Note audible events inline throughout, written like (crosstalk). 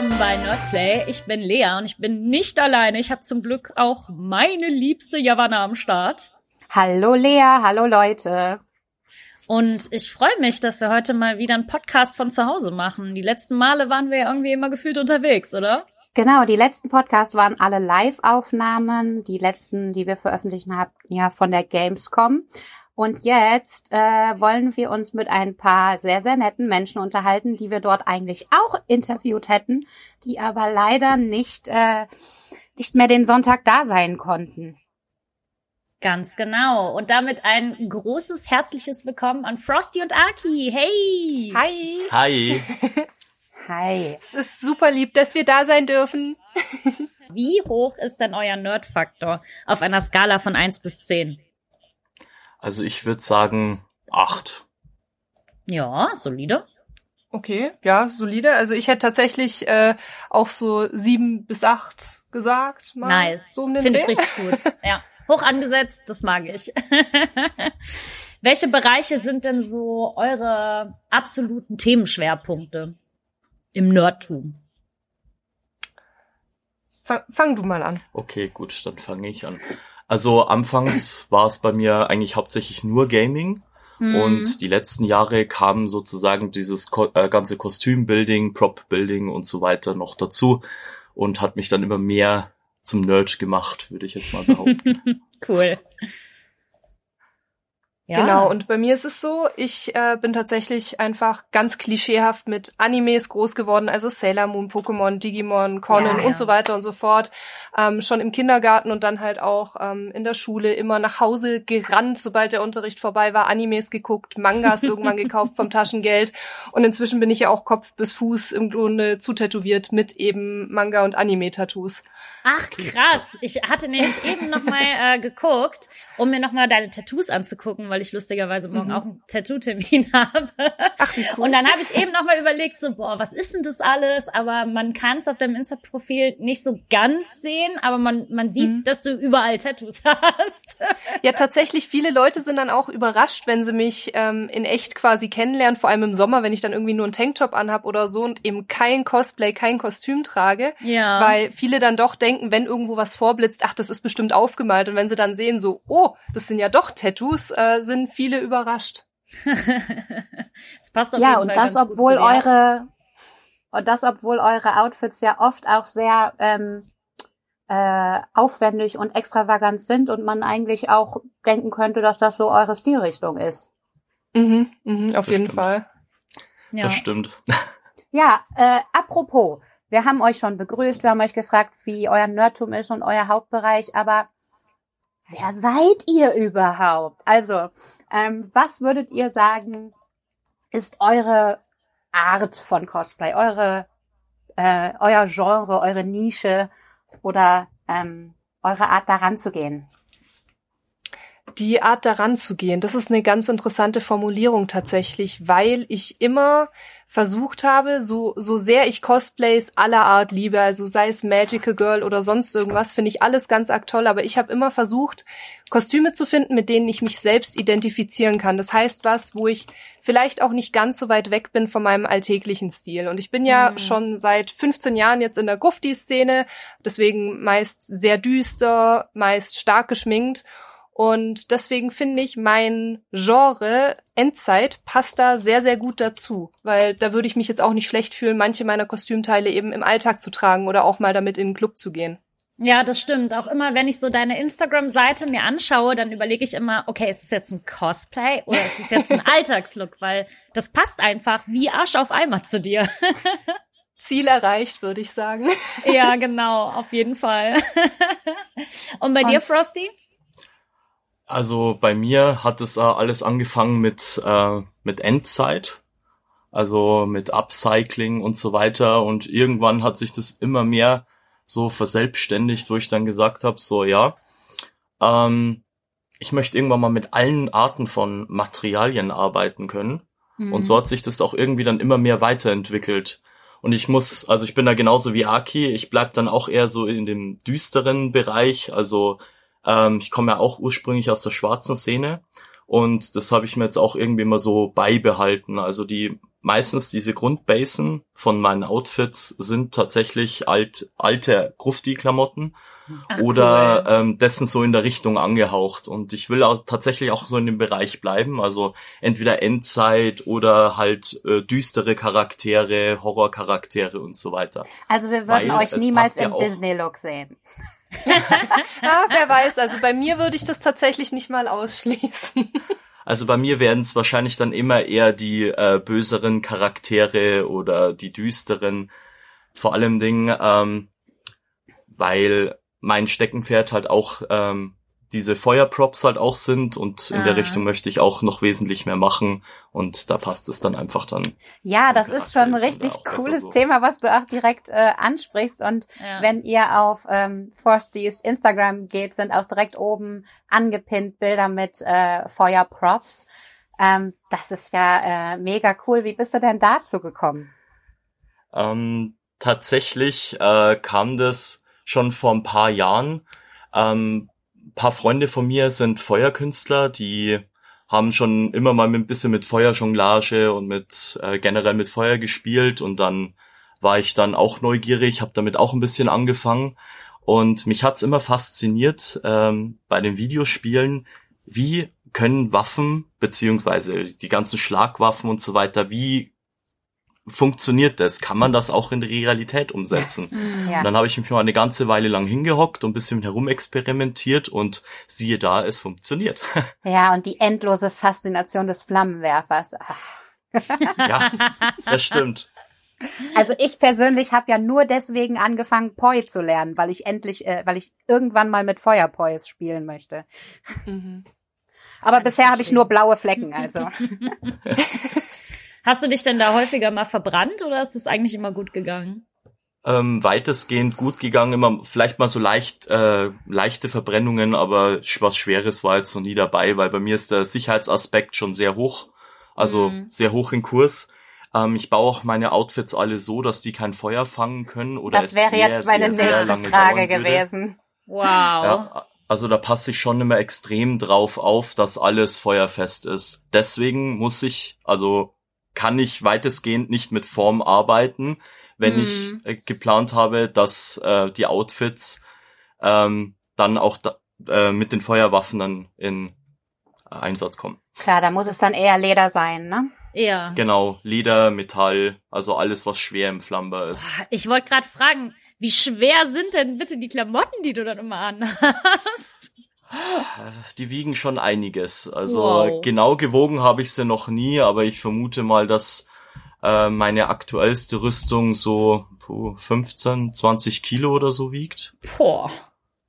willkommen bei Nerdplay. Ich bin Lea und ich bin nicht alleine. Ich habe zum Glück auch meine liebste Javanna am Start. Hallo Lea, hallo Leute. Und ich freue mich, dass wir heute mal wieder einen Podcast von zu Hause machen. Die letzten Male waren wir ja irgendwie immer gefühlt unterwegs, oder? Genau, die letzten Podcasts waren alle Live-Aufnahmen. Die letzten, die wir veröffentlichen haben, ja von der Gamescom. Und jetzt äh, wollen wir uns mit ein paar sehr, sehr netten Menschen unterhalten, die wir dort eigentlich auch interviewt hätten, die aber leider nicht, äh, nicht mehr den Sonntag da sein konnten. Ganz genau. Und damit ein großes, herzliches Willkommen an Frosty und Aki. Hey! Hi! Hi! (laughs) Hi. Es ist super lieb, dass wir da sein dürfen. (laughs) Wie hoch ist denn euer Nerdfaktor auf einer Skala von eins bis zehn? Also ich würde sagen acht. Ja, solide. Okay, ja, solide. Also ich hätte tatsächlich äh, auch so sieben bis acht gesagt. Mal Nice. So um Finde ich richtig gut. (laughs) Ja. Hoch angesetzt, das mag ich. (laughs) Welche Bereiche sind denn so eure absoluten Themenschwerpunkte im Nerdtum? Fang, fang du mal an. Okay, gut, dann fange ich an. Also anfangs war es bei mir eigentlich hauptsächlich nur Gaming. Mhm. Und die letzten Jahre kam sozusagen dieses Ko äh, ganze Kostümbuilding, Prop-Building und so weiter noch dazu und hat mich dann immer mehr zum Nerd gemacht, würde ich jetzt mal (laughs) behaupten. cool. Ja. Genau, und bei mir ist es so, ich äh, bin tatsächlich einfach ganz klischeehaft mit Animes groß geworden, also Sailor Moon, Pokémon, Digimon, Conan Ja, und ja. so weiter und so fort. Ähm, schon im Kindergarten und dann halt auch ähm, in der Schule immer nach Hause gerannt, sobald der Unterricht vorbei war, Animes geguckt, Mangas irgendwann gekauft vom Taschengeld. Und inzwischen bin ich ja auch Kopf bis Fuß im Grunde zutätowiert mit eben Manga- und Anime-Tattoos. Ach krass, ich hatte nämlich eben noch mal äh, geguckt, um mir noch mal deine Tattoos anzugucken, weil ich lustigerweise morgen Mhm. auch einen Tattoo-Termin (laughs) habe. Ach, cool. Und dann habe ich eben noch mal überlegt, so boah, was ist denn das alles? Aber man kann es auf deinem Insta-Profil nicht so ganz sehen, aber man man sieht, Mhm. dass du überall Tattoos (laughs) hast. Ja, tatsächlich, viele Leute sind dann auch überrascht, wenn sie mich ähm, in echt quasi kennenlernen, vor allem im Sommer, wenn ich dann irgendwie nur einen Tanktop anhab oder so und eben kein Cosplay, kein Kostüm trage. Ja. Weil viele dann doch denken, wenn irgendwo was vorblitzt, ach, das ist bestimmt aufgemalt. Und wenn sie dann sehen, so, oh, das sind ja doch Tattoos, äh, sind viele überrascht. (laughs) Es passt auf Ja, jeden und Fall das, ganz gut obwohl eure, und das, obwohl eure Outfits ja oft auch sehr ähm, äh, aufwendig und extravagant sind und man eigentlich auch denken könnte, dass das so eure Stilrichtung ist. Mhm, mhm, auf Das jeden stimmt. Fall. ja. Das stimmt. (laughs) Ja, äh, apropos, wir haben euch schon begrüßt, wir haben euch gefragt, wie euer Nerdtum ist und euer Hauptbereich, aber wer seid ihr überhaupt? Also, ähm, was würdet ihr sagen, ist eure Art von Cosplay, eure, äh, euer Genre, eure Nische oder ähm, eure Art daran zu gehen? Die Art daran zu gehen, das ist eine ganz interessante Formulierung tatsächlich, weil ich immer versucht habe, so, so sehr ich Cosplays aller Art liebe, also sei es Magical Girl oder sonst irgendwas, finde ich alles ganz arg toll, aber ich habe immer versucht, Kostüme zu finden, mit denen ich mich selbst identifizieren kann. Das heißt was, wo ich vielleicht auch nicht ganz so weit weg bin von meinem alltäglichen Stil. Und ich bin ja Mhm. schon seit 15 Jahren jetzt in der Grufti-Szene, deswegen meist sehr düster, meist stark geschminkt. Und deswegen finde ich, mein Genre Endzeit passt da sehr, sehr gut dazu. Weil da würde ich mich jetzt auch nicht schlecht fühlen, manche meiner Kostümteile eben im Alltag zu tragen oder auch mal damit in den Club zu gehen. Ja, das stimmt. Auch immer, wenn ich so deine Instagram-Seite mir anschaue, dann überlege ich immer, okay, ist es jetzt ein Cosplay oder ist es jetzt ein (laughs) Alltagslook? Weil das passt einfach wie Arsch auf Eimer zu dir. (laughs) Ziel erreicht, würde ich sagen. ja, genau, auf jeden Fall. (laughs) Und bei dir, Und- Frosty? Also bei mir hat es äh, alles angefangen mit, äh, mit Endzeit, also mit Upcycling und so weiter. Und irgendwann hat sich das immer mehr so verselbstständigt, wo ich dann gesagt habe, so ja, ähm, ich möchte irgendwann mal mit allen Arten von Materialien arbeiten können. Mhm. Und so hat sich das auch irgendwie dann immer mehr weiterentwickelt. Und ich muss, also ich bin da genauso wie Aki, ich bleib dann auch eher so in dem düsteren Bereich. Also ähm, ich komme ja auch ursprünglich aus der schwarzen Szene und das habe ich mir jetzt auch irgendwie immer so beibehalten. Also die meistens diese Grundbasen von meinen Outfits sind tatsächlich alt, alte Grufti-Klamotten oder cool. ähm, dessen so in der Richtung angehaucht. Und ich will auch tatsächlich auch so in dem Bereich bleiben. Also entweder Endzeit oder halt äh, düstere Charaktere, Horrorcharaktere und so weiter. Also wir würden Weil euch niemals ja im auch- Disney-Look sehen. Ah, wer weiß, also bei mir würde ich das tatsächlich nicht mal ausschließen. Also bei mir werden es wahrscheinlich dann immer eher die äh, böseren Charaktere oder die düsteren. Vor allem Dingen, ähm, weil mein Steckenpferd halt auch ähm, diese Feuerprops halt auch sind und in der Ah. Richtung möchte ich auch noch wesentlich mehr machen und da passt es dann einfach dann. Ja, das ist schon ein richtig besser cooles so. Thema, was du auch direkt äh, ansprichst. Und Ja. wenn ihr auf ähm, Forsties Instagram geht, sind auch direkt oben angepinnt Bilder mit äh, Feuerprops. Ähm, das ist ja äh, mega cool. Wie bist du denn dazu gekommen? Ähm, tatsächlich äh, kam das schon vor ein paar Jahren. Ähm, paar Freunde von mir sind Feuerkünstler, die haben schon immer mal ein bisschen mit Feuerjonglage und mit äh, generell mit Feuer gespielt und dann war ich dann auch neugierig, habe damit auch ein bisschen angefangen. Und mich hat's immer fasziniert ähm, bei den Videospielen, wie können Waffen beziehungsweise die ganzen Schlagwaffen und so weiter, wie funktioniert das? Kann man das auch in die Realität umsetzen? Mhm. (laughs) Ja. Und dann habe ich mich mal eine ganze Weile lang hingehockt und ein bisschen herumexperimentiert und siehe da, es funktioniert. (laughs) Ja, und die endlose Faszination des Flammenwerfers. Ach. (laughs) ja, das stimmt. Also ich persönlich habe ja nur deswegen angefangen, Poi zu lernen, weil ich endlich, äh, weil ich irgendwann mal mit Feuerpois spielen möchte. Mhm. Aber Kann bisher habe ich nur blaue Flecken, also. Hast du dich denn da häufiger mal verbrannt oder ist es eigentlich immer gut gegangen? Ähm, weitestgehend gut gegangen, immer vielleicht mal so leicht äh, leichte Verbrennungen, aber was Schweres war jetzt noch nie dabei, weil bei mir ist der Sicherheitsaspekt schon sehr hoch, also Mhm. sehr hoch in Kurs. Ähm, ich baue auch meine Outfits alle so, dass die kein Feuer fangen können oder Das wäre sehr, jetzt meine sehr, sehr nächste Frage gewesen. Wow. Ja, also da passe ich schon immer extrem drauf auf, dass alles feuerfest ist. Deswegen muss ich, also kann ich weitestgehend nicht mit Form arbeiten, wenn Mhm. ich äh, geplant habe, dass äh, die Outfits ähm, dann auch da, äh, mit den Feuerwaffen dann in Einsatz kommen. Klar, da muss es dann eher Leder sein, ne? Ja. Genau, Leder, Metall, also alles, was schwer im Flammbar ist. Ich wollte gerade fragen, wie schwer sind denn bitte die Klamotten, die du dann immer anhast? Die wiegen schon einiges. Also Wow. genau gewogen habe ich sie noch nie, aber ich vermute mal, dass äh, meine aktuellste Rüstung so puh, 15, 20 Kilo oder so wiegt. Boah.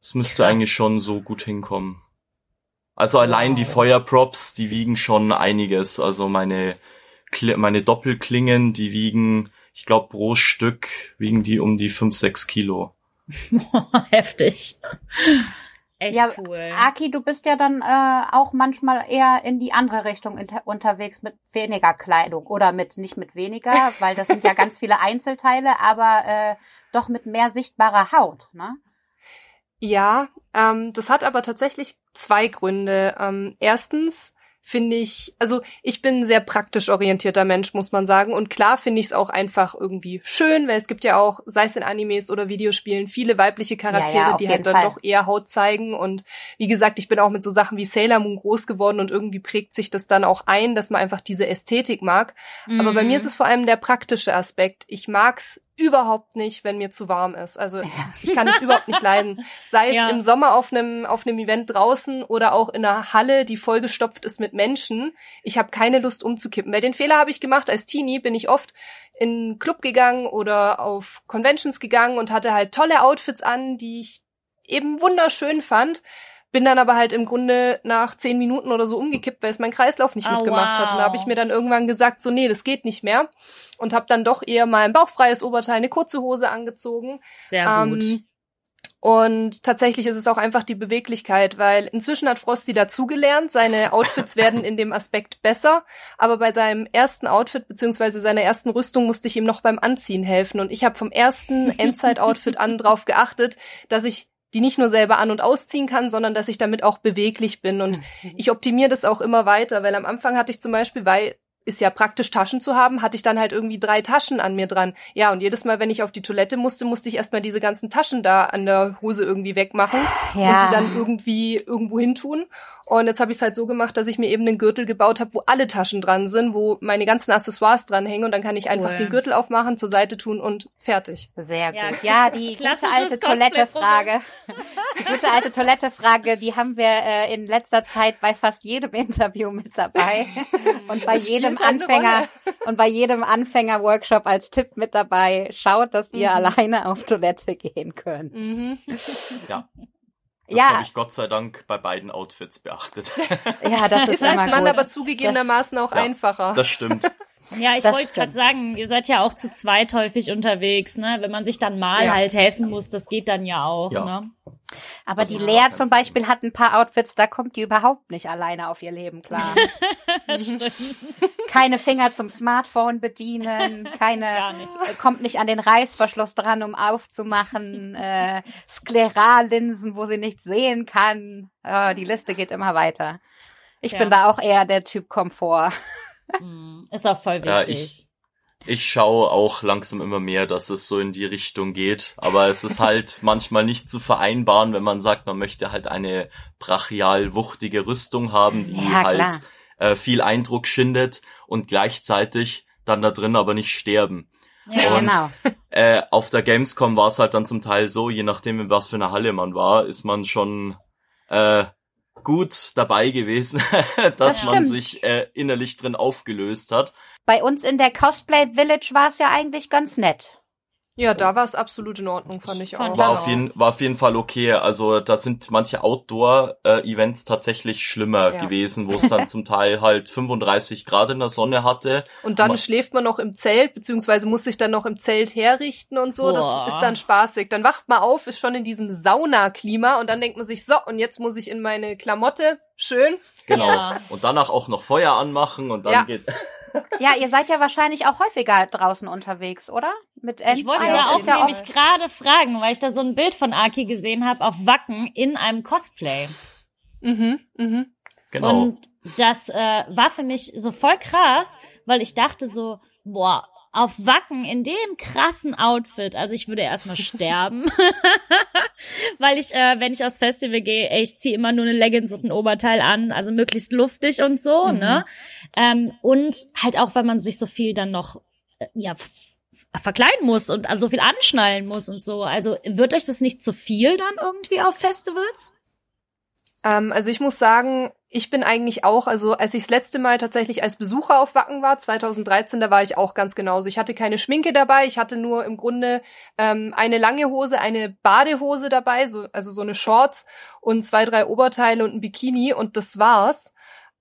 Das müsste Krass. eigentlich schon so gut hinkommen. Also allein die Wow. Feuerprops, die wiegen schon einiges. Also meine Kli meine Doppelklingen, die wiegen, ich glaube pro Stück wiegen die um die 5, 6 Kilo. (laughs) Heftig. Echt Ja, cool. Aki, du bist ja dann äh, auch manchmal eher in die andere Richtung unterwegs mit weniger Kleidung oder mit nicht mit weniger, (laughs) weil das sind ja ganz viele Einzelteile, aber äh, doch mit mehr sichtbarer Haut, ne? Ja, ähm, das hat aber tatsächlich zwei Gründe. Ähm, erstens finde ich, also ich bin ein sehr praktisch orientierter Mensch, muss man sagen. Und klar finde ich es auch einfach irgendwie schön, weil es gibt ja auch, sei es in Animes oder Videospielen, viele weibliche Charaktere, Ja, ja, die halt dann Fall. doch eher Haut zeigen. Und wie gesagt, ich bin auch mit so Sachen wie Sailor Moon groß geworden und irgendwie prägt sich das dann auch ein, dass man einfach diese Ästhetik mag. Aber bei mir Mhm. ist es vor allem der praktische Aspekt. Ich mag's überhaupt nicht, wenn mir zu warm ist. Also ich kann es überhaupt nicht leiden. Sei es Ja. im Sommer auf einem auf einem Event draußen oder auch in einer Halle, die vollgestopft ist mit Menschen. Ich habe keine Lust umzukippen. Weil den Fehler habe ich gemacht als Teenie, bin ich oft in einen Club gegangen oder auf Conventions gegangen und hatte halt tolle Outfits an, die ich eben wunderschön fand. Bin dann aber halt im Grunde nach zehn Minuten oder so umgekippt, weil es mein Kreislauf nicht Oh, mitgemacht hat. Und da habe ich wow. mir dann irgendwann gesagt, so nee, das geht nicht mehr. Und habe dann doch eher mal ein bauchfreies Oberteil, eine kurze Hose angezogen. Sehr gut. Ähm, und tatsächlich ist es auch einfach die Beweglichkeit, weil inzwischen hat Frosty dazugelernt, seine Outfits werden in dem Aspekt besser, aber bei seinem ersten Outfit beziehungsweise seiner ersten Rüstung musste ich ihm noch beim Anziehen helfen und ich habe vom ersten Endzeit-Outfit an drauf geachtet, dass ich die nicht nur selber an- und ausziehen kann, sondern dass ich damit auch beweglich bin. Und (laughs) ich optimiere das auch immer weiter, weil am Anfang hatte ich zum Beispiel, weil ist ja praktisch Taschen zu haben, hatte ich dann halt irgendwie drei Taschen an mir dran. Ja, und jedes Mal, wenn ich auf die Toilette musste, musste ich erstmal diese ganzen Taschen da an der Hose irgendwie wegmachen Ja. und die dann irgendwie irgendwo hin tun. Und jetzt habe ich es halt so gemacht, dass ich mir eben einen Gürtel gebaut habe, wo alle Taschen dran sind, wo meine ganzen Accessoires dran hängen und dann kann ich einfach Cool. den Gürtel aufmachen, zur Seite tun und fertig. Sehr Ja, gut. Ja, die gute alte Toilette-Frage. Die gute alte Toilette-Frage, die haben wir äh, in letzter Zeit bei fast jedem Interview mit dabei. (laughs) Und bei Das jedem Anfänger, (laughs) und bei jedem Anfänger-Workshop als Tipp mit dabei. Schaut, dass ihr Mhm. alleine auf Toilette gehen könnt. Mhm. Ja. Das Ja. habe ich Gott sei Dank bei beiden Outfits beachtet. Ja, das (laughs) ist, Ist als Mann gut. aber zugegebenermaßen auch Ja. einfacher. Das stimmt. Ja, ich wollte gerade sagen, ihr seid ja auch zu zweit häufig unterwegs, ne? Wenn man sich dann mal Ja. halt helfen muss, das geht dann ja auch, Ja. ne? Aber Das die Lea zum Beispiel hat ein paar Outfits, da kommt die überhaupt nicht alleine auf ihr Leben klar. (laughs) Das stimmt. keine Finger zum Smartphone bedienen, (laughs) keine, nicht. äh, kommt nicht an den Reißverschluss dran, um aufzumachen, äh, Sklerallinsen, wo sie nichts sehen kann. Oh, die Liste geht immer weiter. Ich Tja. bin da auch eher der Typ Komfort. Hm, Ist auch voll Ja, wichtig. ich- Ich schaue auch langsam immer mehr, dass es so in die Richtung geht. Aber es ist halt (laughs) manchmal nicht zu vereinbaren, wenn man sagt, man möchte halt eine brachial wuchtige Rüstung haben, die Ja, halt äh, viel Eindruck schindet und gleichzeitig dann da drin aber nicht sterben. ja. Und- genau. Äh, auf der Gamescom war es halt dann zum Teil so, je nachdem, in was für eine Halle man war, ist man schon äh, gut dabei gewesen, (laughs) dass Das man sich äh, innerlich drin aufgelöst hat. Bei uns in der Cosplay Village war es ja eigentlich ganz nett. Ja, da war es absolut in Ordnung, fand ich Fand auch. War auf, jeden, war auf jeden Fall okay. Also da sind manche Outdoor-Events tatsächlich schlimmer Ja. gewesen, wo es dann (laughs) zum Teil halt 35 Grad in der Sonne hatte. Und dann Ma- schläft man noch im Zelt, beziehungsweise muss sich dann noch im Zelt herrichten und so. Boah. Das ist dann spaßig. Dann wacht man auf, ist schon in diesem Saunaklima und dann denkt man sich, so, und jetzt muss ich in meine Klamotte. Schön. Genau. Ja. Und danach auch noch Feuer anmachen und dann Ja. geht. Ja, ihr seid ja wahrscheinlich auch häufiger draußen unterwegs, oder? Mit Ich wollte da auch ja nämlich gerade fragen, weil ich da so ein Bild von Aki gesehen habe auf Wacken in einem Cosplay. Mhm, mhm. Genau. Und das äh, war für mich so voll krass, weil ich dachte so, boah, auf Wacken in dem krassen Outfit, also ich würde erstmal (laughs) sterben, (laughs) weil ich, äh, wenn ich aufs Festival gehe, ey, ich ziehe immer nur eine Leggings und ein Oberteil an, also möglichst luftig und so, Mhm. ne? Ähm, und halt auch, weil man sich so viel dann noch, äh, ja, verkleiden muss und also so viel anschnallen muss und so. Also wird euch das nicht zu viel dann irgendwie auf Festivals? Ähm, also ich muss sagen, ich bin eigentlich auch, also als ich das letzte Mal tatsächlich als Besucher auf Wacken war, 2013, da war ich auch ganz genauso. Ich hatte keine Schminke dabei, ich hatte nur im Grunde ähm, eine lange Hose, eine Badehose dabei, so, also so eine Shorts und zwei, drei Oberteile und ein Bikini und das war's.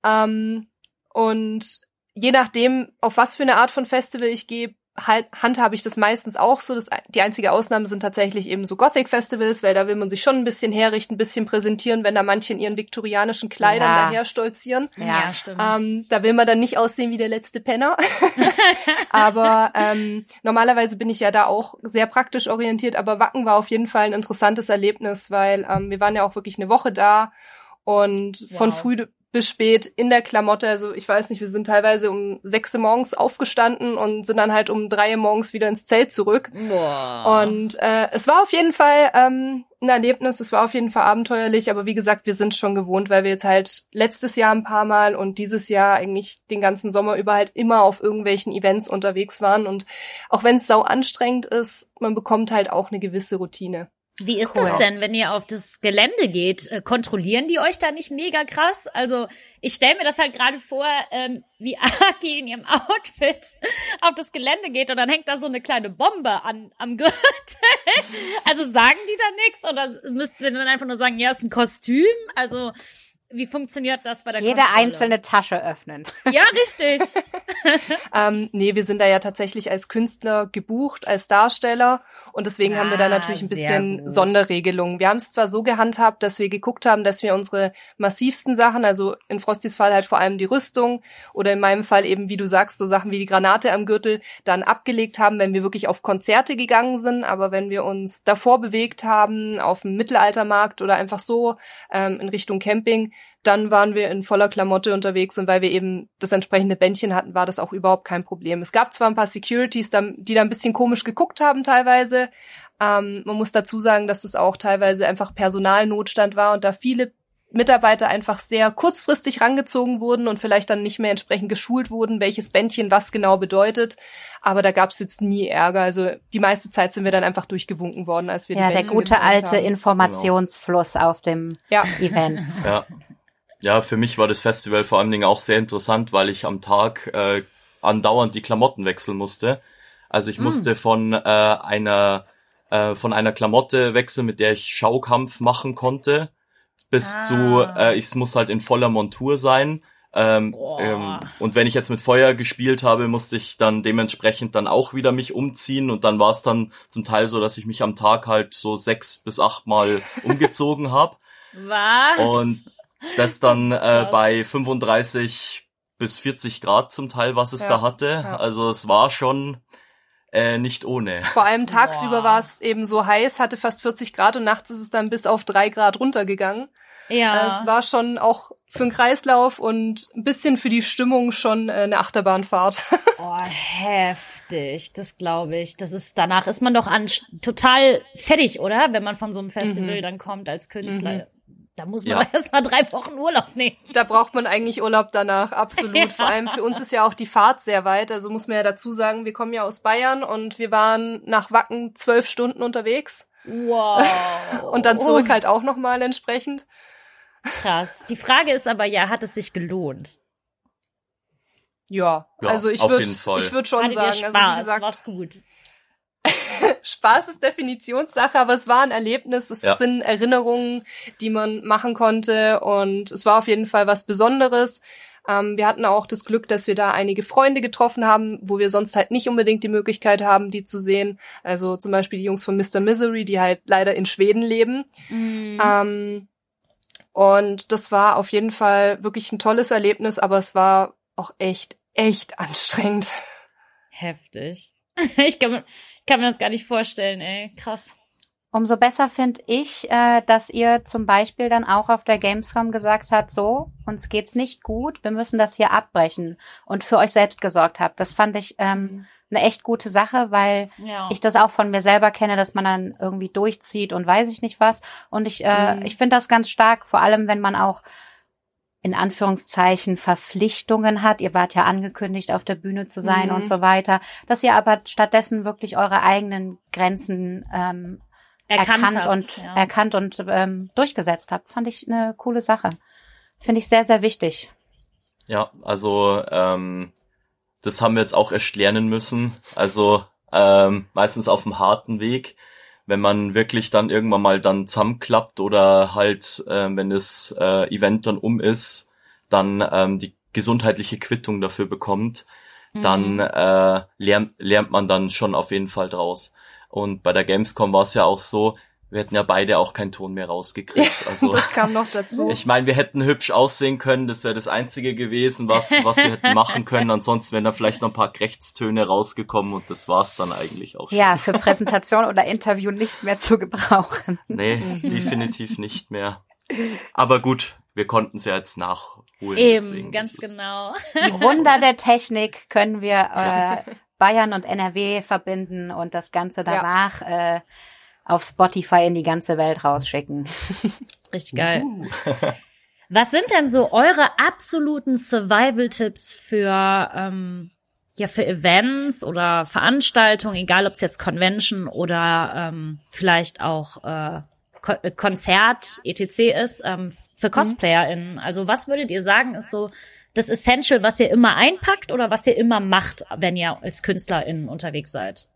Ähm, und je nachdem, auf was für eine Art von Festival ich gehe, halt, handhabe ich das meistens auch so. Das, die einzige Ausnahme sind tatsächlich eben so Gothic-Festivals, weil da will man sich schon ein bisschen herrichten, ein bisschen präsentieren, wenn da manche in ihren viktorianischen Kleidern Ja. daher stolzieren. Ja, stimmt. Ähm, da will man dann nicht aussehen wie der letzte Penner. (laughs) aber ähm, normalerweise bin ich ja da auch sehr praktisch orientiert, aber Wacken war auf jeden Fall ein interessantes Erlebnis, weil ähm, wir waren ja auch wirklich eine Woche da und von Wow. früh bis spät in der Klamotte. Also ich weiß nicht, wir sind teilweise um sechs Uhr morgens aufgestanden und sind dann halt um drei Uhr morgens wieder ins Zelt zurück. Boah. Und äh, es war auf jeden Fall ähm, ein Erlebnis, es war auf jeden Fall abenteuerlich, aber wie gesagt, wir sind schon gewohnt, weil wir jetzt halt letztes Jahr ein paar Mal und dieses Jahr eigentlich den ganzen Sommer über halt immer auf irgendwelchen Events unterwegs waren. Und auch wenn es sau anstrengend ist, man bekommt halt auch eine gewisse Routine. Wie ist Cool. das denn, wenn ihr auf das Gelände geht? Äh, Kontrollieren die euch da nicht mega krass? Also ich stelle mir das halt gerade vor, ähm, wie (laughs) Aki in ihrem Outfit auf das Gelände geht und dann hängt da so eine kleine Bombe an, am Gürtel. (laughs) Also sagen die da nichts oder müsst ihr dann einfach nur sagen, ja, ist ein Kostüm? Also wie funktioniert das bei der Jede Kontrolle? einzelne Tasche öffnen. (laughs) Ja, richtig. (laughs) Ähm, nee, wir sind da ja tatsächlich als Künstler gebucht, als Darsteller und deswegen haben wir da Ah, natürlich ein bisschen. Sonderregelungen. Wir haben es zwar so gehandhabt, dass wir geguckt haben, dass wir unsere massivsten Sachen, also in Frostys Fall halt vor allem die Rüstung oder in meinem Fall eben, wie du sagst, so Sachen wie die Granate am Gürtel, dann abgelegt haben, wenn wir wirklich auf Konzerte gegangen sind. Aber wenn wir uns davor bewegt haben, auf dem Mittelaltermarkt oder einfach so ähm, in Richtung Camping, dann waren wir in voller Klamotte unterwegs und weil wir eben das entsprechende Bändchen hatten, war das auch überhaupt kein Problem. Es gab zwar ein paar Securities, die da ein bisschen komisch geguckt haben teilweise. Ähm, man muss dazu sagen, dass es auch teilweise einfach Personalnotstand war und da viele Mitarbeiter einfach sehr kurzfristig rangezogen wurden und vielleicht dann nicht mehr entsprechend geschult wurden, welches Bändchen was genau bedeutet. Aber da gab es jetzt nie Ärger. Also die meiste Zeit sind wir dann einfach durchgewunken worden, als wir ja, die Bändchen Ja, der gute alte haben. Informationsfluss genau. auf dem ja. Event. Ja. Ja, für mich war das Festival vor allen Dingen auch sehr interessant, weil ich am Tag äh, andauernd die Klamotten wechseln musste. Also ich mm. musste von äh, einer äh, von einer Klamotte wechseln, mit der ich Schaukampf machen konnte bis ah. zu, äh, ich muss halt in voller Montur sein. Ähm, ähm, und wenn ich jetzt mit Feuer gespielt habe, musste ich dann dementsprechend dann auch wieder mich umziehen und dann war es dann zum Teil so, dass ich mich am Tag halt so sechs bis acht Mal (laughs) umgezogen habe. Was? Und das dann das äh, bei 35 bis 40 Grad zum Teil, was es ja, da hatte. Ja. Also es war schon äh, nicht ohne. Vor allem tagsüber war es eben so heiß, hatte fast 40 Grad und nachts ist es dann bis auf drei Grad runtergegangen. Ja. Es war schon auch für den Kreislauf und ein bisschen für die Stimmung schon äh, eine Achterbahnfahrt. (laughs) Oh, heftig, das glaube ich. Das ist danach ist man doch an total fertig, oder? Wenn man von so einem Festival mhm. dann kommt als Künstler. Mhm. Da muss man ja. (laughs) erst mal drei Wochen Urlaub nehmen. Da braucht man eigentlich Urlaub danach, absolut. (laughs) Ja. Vor allem für uns ist ja auch die Fahrt sehr weit. Also muss man ja dazu sagen, wir kommen ja aus Bayern und wir waren nach Wacken zwölf Stunden unterwegs. Wow. und dann zurück halt auch nochmal entsprechend. Krass. Die Frage ist aber ja, hat es sich gelohnt? Ja, ja also ich würde ich würde schon Hattet sagen, Spaß, also wie gesagt, war's gut. (laughs) Spaß ist Definitionssache, aber es war ein Erlebnis, es ja. sind Erinnerungen, die man machen konnte und es war auf jeden Fall was Besonderes. Ähm, wir hatten auch das Glück, dass wir da einige Freunde getroffen haben, wo wir sonst halt nicht unbedingt die Möglichkeit haben, die zu sehen. Also zum Beispiel die Jungs von Mr. Misery, die halt leider in Schweden leben. Mhm. Ähm, und das war auf jeden Fall wirklich ein tolles Erlebnis, aber es war auch echt, echt anstrengend. Heftig. (laughs) Ich kann, kann mir das gar nicht vorstellen, ey. Krass. Umso besser finde ich, äh, dass ihr zum Beispiel dann auch auf der Gamescom gesagt habt, so, uns geht's nicht gut, wir müssen das hier abbrechen und für euch selbst gesorgt habt. Das fand ich ähm, eine echt gute Sache, weil ja. ich das auch von mir selber kenne, dass man dann irgendwie durchzieht und weiß ich nicht was. Und ich, äh, mhm. ich finde das ganz stark, vor allem wenn man auch in Anführungszeichen Verpflichtungen hat. Ihr wart ja angekündigt, auf der Bühne zu sein mhm. und so weiter, dass ihr aber stattdessen wirklich eure eigenen Grenzen ähm, erkannt, erkannt und ja. erkannt und ähm, durchgesetzt habt. Fand ich eine coole Sache. Finde ich sehr, sehr wichtig. Ja, also ähm, das haben wir jetzt auch erst lernen müssen. Also ähm, meistens auf dem harten Weg, wenn man wirklich dann irgendwann mal dann zusammenklappt oder halt, äh, wenn das äh, Event dann um ist, dann ähm, die gesundheitliche Quittung dafür bekommt, mhm. dann äh, lernt, lernt man dann schon auf jeden Fall draus. Und bei der Gamescom war es ja auch so, wir hätten ja beide auch keinen Ton mehr rausgekriegt. (laughs) Also, das kam noch dazu. Ich meine, wir hätten hübsch aussehen können, das wäre das Einzige gewesen, was, was wir hätten machen können. Ansonsten wären da vielleicht noch ein paar Rechtstöne rausgekommen und das war's dann eigentlich auch schon. Ja, für Präsentation oder Interview nicht mehr zu gebrauchen. Nee, definitiv nicht mehr. Aber gut, wir konnten es ja jetzt nachholen. Eben, ganz genau. Die (laughs) Wunder der Technik können wir äh, Bayern und NRW verbinden und das Ganze danach ja. äh, auf Spotify in die ganze Welt rausschicken. (laughs) Richtig geil. Uh. Was sind denn so eure absoluten Survival-Tipps für, ähm, ja, für Events oder Veranstaltungen, egal ob es jetzt Convention oder ähm, vielleicht auch äh, Ko Konzert, etc. ist, ähm, für mhm. CosplayerInnen? Also was würdet ihr sagen, ist so das Essential, was ihr immer einpackt oder was ihr immer macht, wenn ihr als KünstlerInnen unterwegs seid?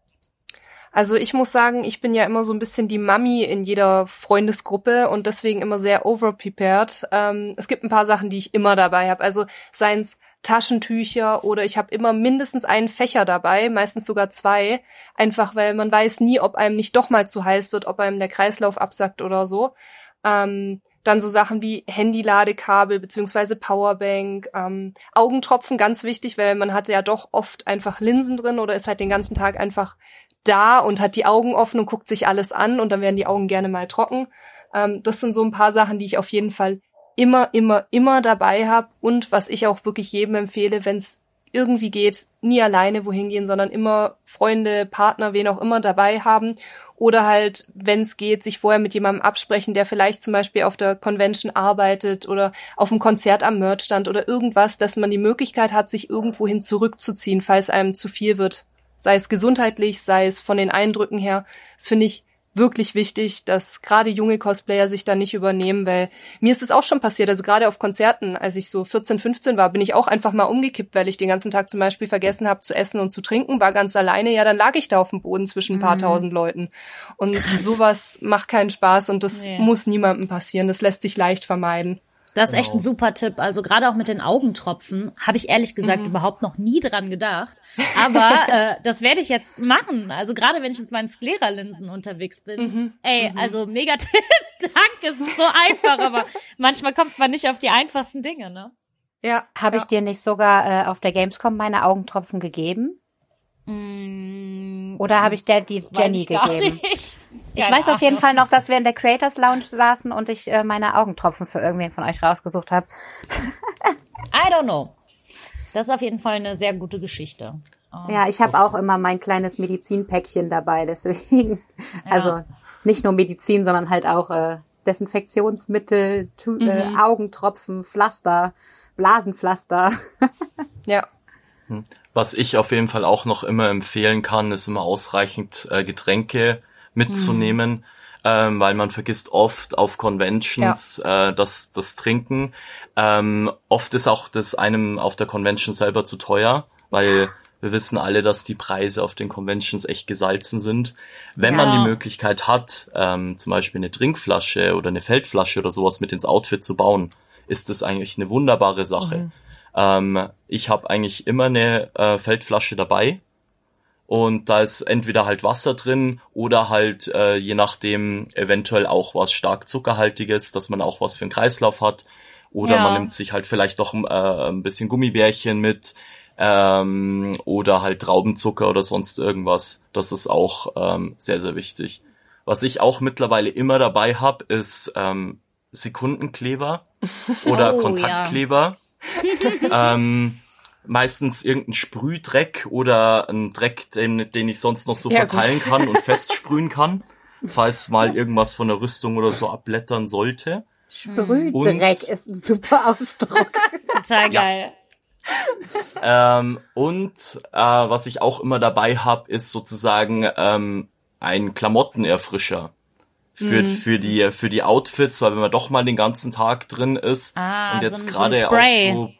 Also ich muss sagen, ich bin ja immer so ein bisschen die Mami in jeder Freundesgruppe und deswegen immer sehr overprepared. Ähm, es gibt ein paar Sachen, die ich immer dabei habe. Also seien's Taschentücher oder ich habe immer mindestens einen Fächer dabei, meistens sogar zwei, einfach weil man weiß nie, ob einem nicht doch mal zu heiß wird, ob einem der Kreislauf absackt oder so. Ähm, dann so Sachen wie Handy-Ladekabel beziehungsweise Powerbank, ähm, Augentropfen ganz wichtig, weil man hatte ja doch oft einfach Linsen drin oder ist halt den ganzen Tag einfach da und hat die Augen offen und guckt sich alles an und dann werden die Augen gerne mal trocken. Ähm, das sind so ein paar Sachen, die ich auf jeden Fall immer, immer, immer dabei habe und was ich auch wirklich jedem empfehle, wenn es irgendwie geht, nie alleine wohin gehen, sondern immer Freunde, Partner, wen auch immer dabei haben oder halt, wenn es geht, sich vorher mit jemandem absprechen, der vielleicht zum Beispiel auf der Convention arbeitet oder auf einem Konzert am Merchstand oder irgendwas, dass man die Möglichkeit hat, sich irgendwohin zurückzuziehen, falls einem zu viel wird. Sei es gesundheitlich, sei es von den Eindrücken her. Das finde ich wirklich wichtig, dass gerade junge Cosplayer sich da nicht übernehmen, weil mir ist es auch schon passiert, also gerade auf Konzerten, als ich so 14, 15 war, bin ich auch einfach mal umgekippt, weil ich den ganzen Tag zum Beispiel vergessen habe zu essen und zu trinken, war ganz alleine, ja, dann lag ich da auf dem Boden zwischen ein paar mhm. tausend Leuten. Und Krass. sowas macht keinen Spaß und das nee. muss niemandem passieren, das lässt sich leicht vermeiden. Das ist genau. echt ein super Tipp. Also gerade auch mit den Augentropfen habe ich ehrlich gesagt mhm. überhaupt noch nie dran gedacht. Aber (laughs) äh, das werde ich jetzt machen. Also gerade wenn ich mit meinen Sklera-Linsen unterwegs bin. Mhm. Ey, mhm. also mega (laughs) Tipp. Danke, es ist so einfach, aber manchmal kommt man nicht auf die einfachsten Dinge, ne? Ja. Habe ja. ich dir nicht sogar äh, auf der Gamescom meine Augentropfen gegeben? Mm, Oder habe ich der die Jenny gegeben? Nicht. Ich weiß auf jeden Fall noch, dass wir in der Creators Lounge saßen und ich äh, meine Augentropfen für irgendwen von euch rausgesucht habe. (laughs) I don't know. Das ist auf jeden Fall eine sehr gute Geschichte. Ja, ich habe auch immer mein kleines Medizinpäckchen dabei, deswegen. Ja. Also nicht nur Medizin, sondern halt auch äh, Desinfektionsmittel, tu äh, mhm. äh, Augentropfen, Pflaster, Blasenpflaster. (laughs) ja. Hm. Was ich auf jeden Fall auch noch immer empfehlen kann, ist immer ausreichend äh, Getränke mitzunehmen, mhm. ähm, weil man vergisst oft auf Conventions ja. äh, das, das Trinken. Ähm, oft ist auch das einem auf der Convention selber zu teuer, weil wir wissen alle, dass die Preise auf den Conventions echt gesalzen sind. Wenn ja. man die Möglichkeit hat, ähm, zum Beispiel eine Trinkflasche oder eine Feldflasche oder sowas mit ins Outfit zu bauen, ist das eigentlich eine wunderbare Sache. Mhm. Ähm, ich habe eigentlich immer eine äh, Feldflasche dabei und da ist entweder halt Wasser drin oder halt äh, je nachdem eventuell auch was stark zuckerhaltiges, dass man auch was für einen Kreislauf hat oder ja. man nimmt sich halt vielleicht noch äh, ein bisschen Gummibärchen mit ähm, oder halt Traubenzucker oder sonst irgendwas. Das ist auch ähm, sehr sehr wichtig. Was ich auch mittlerweile immer dabei habe, ist ähm, Sekundenkleber (laughs) oder oh, Kontaktkleber. Ja. (laughs) ähm, meistens irgendein Sprühdreck oder ein Dreck, den, den ich sonst noch so ja, verteilen gut. kann und (laughs) festsprühen kann, falls mal irgendwas von der Rüstung oder so abblättern sollte. Sprühdreck ist ein super Ausdruck. (laughs) Total geil. ähm, und äh, was ich auch immer dabei habe, ist sozusagen ähm, ein Klamottenerfrischer für, mhm. für die für die Outfits, weil wenn man doch mal den ganzen Tag drin ist ah, und jetzt so gerade so auch so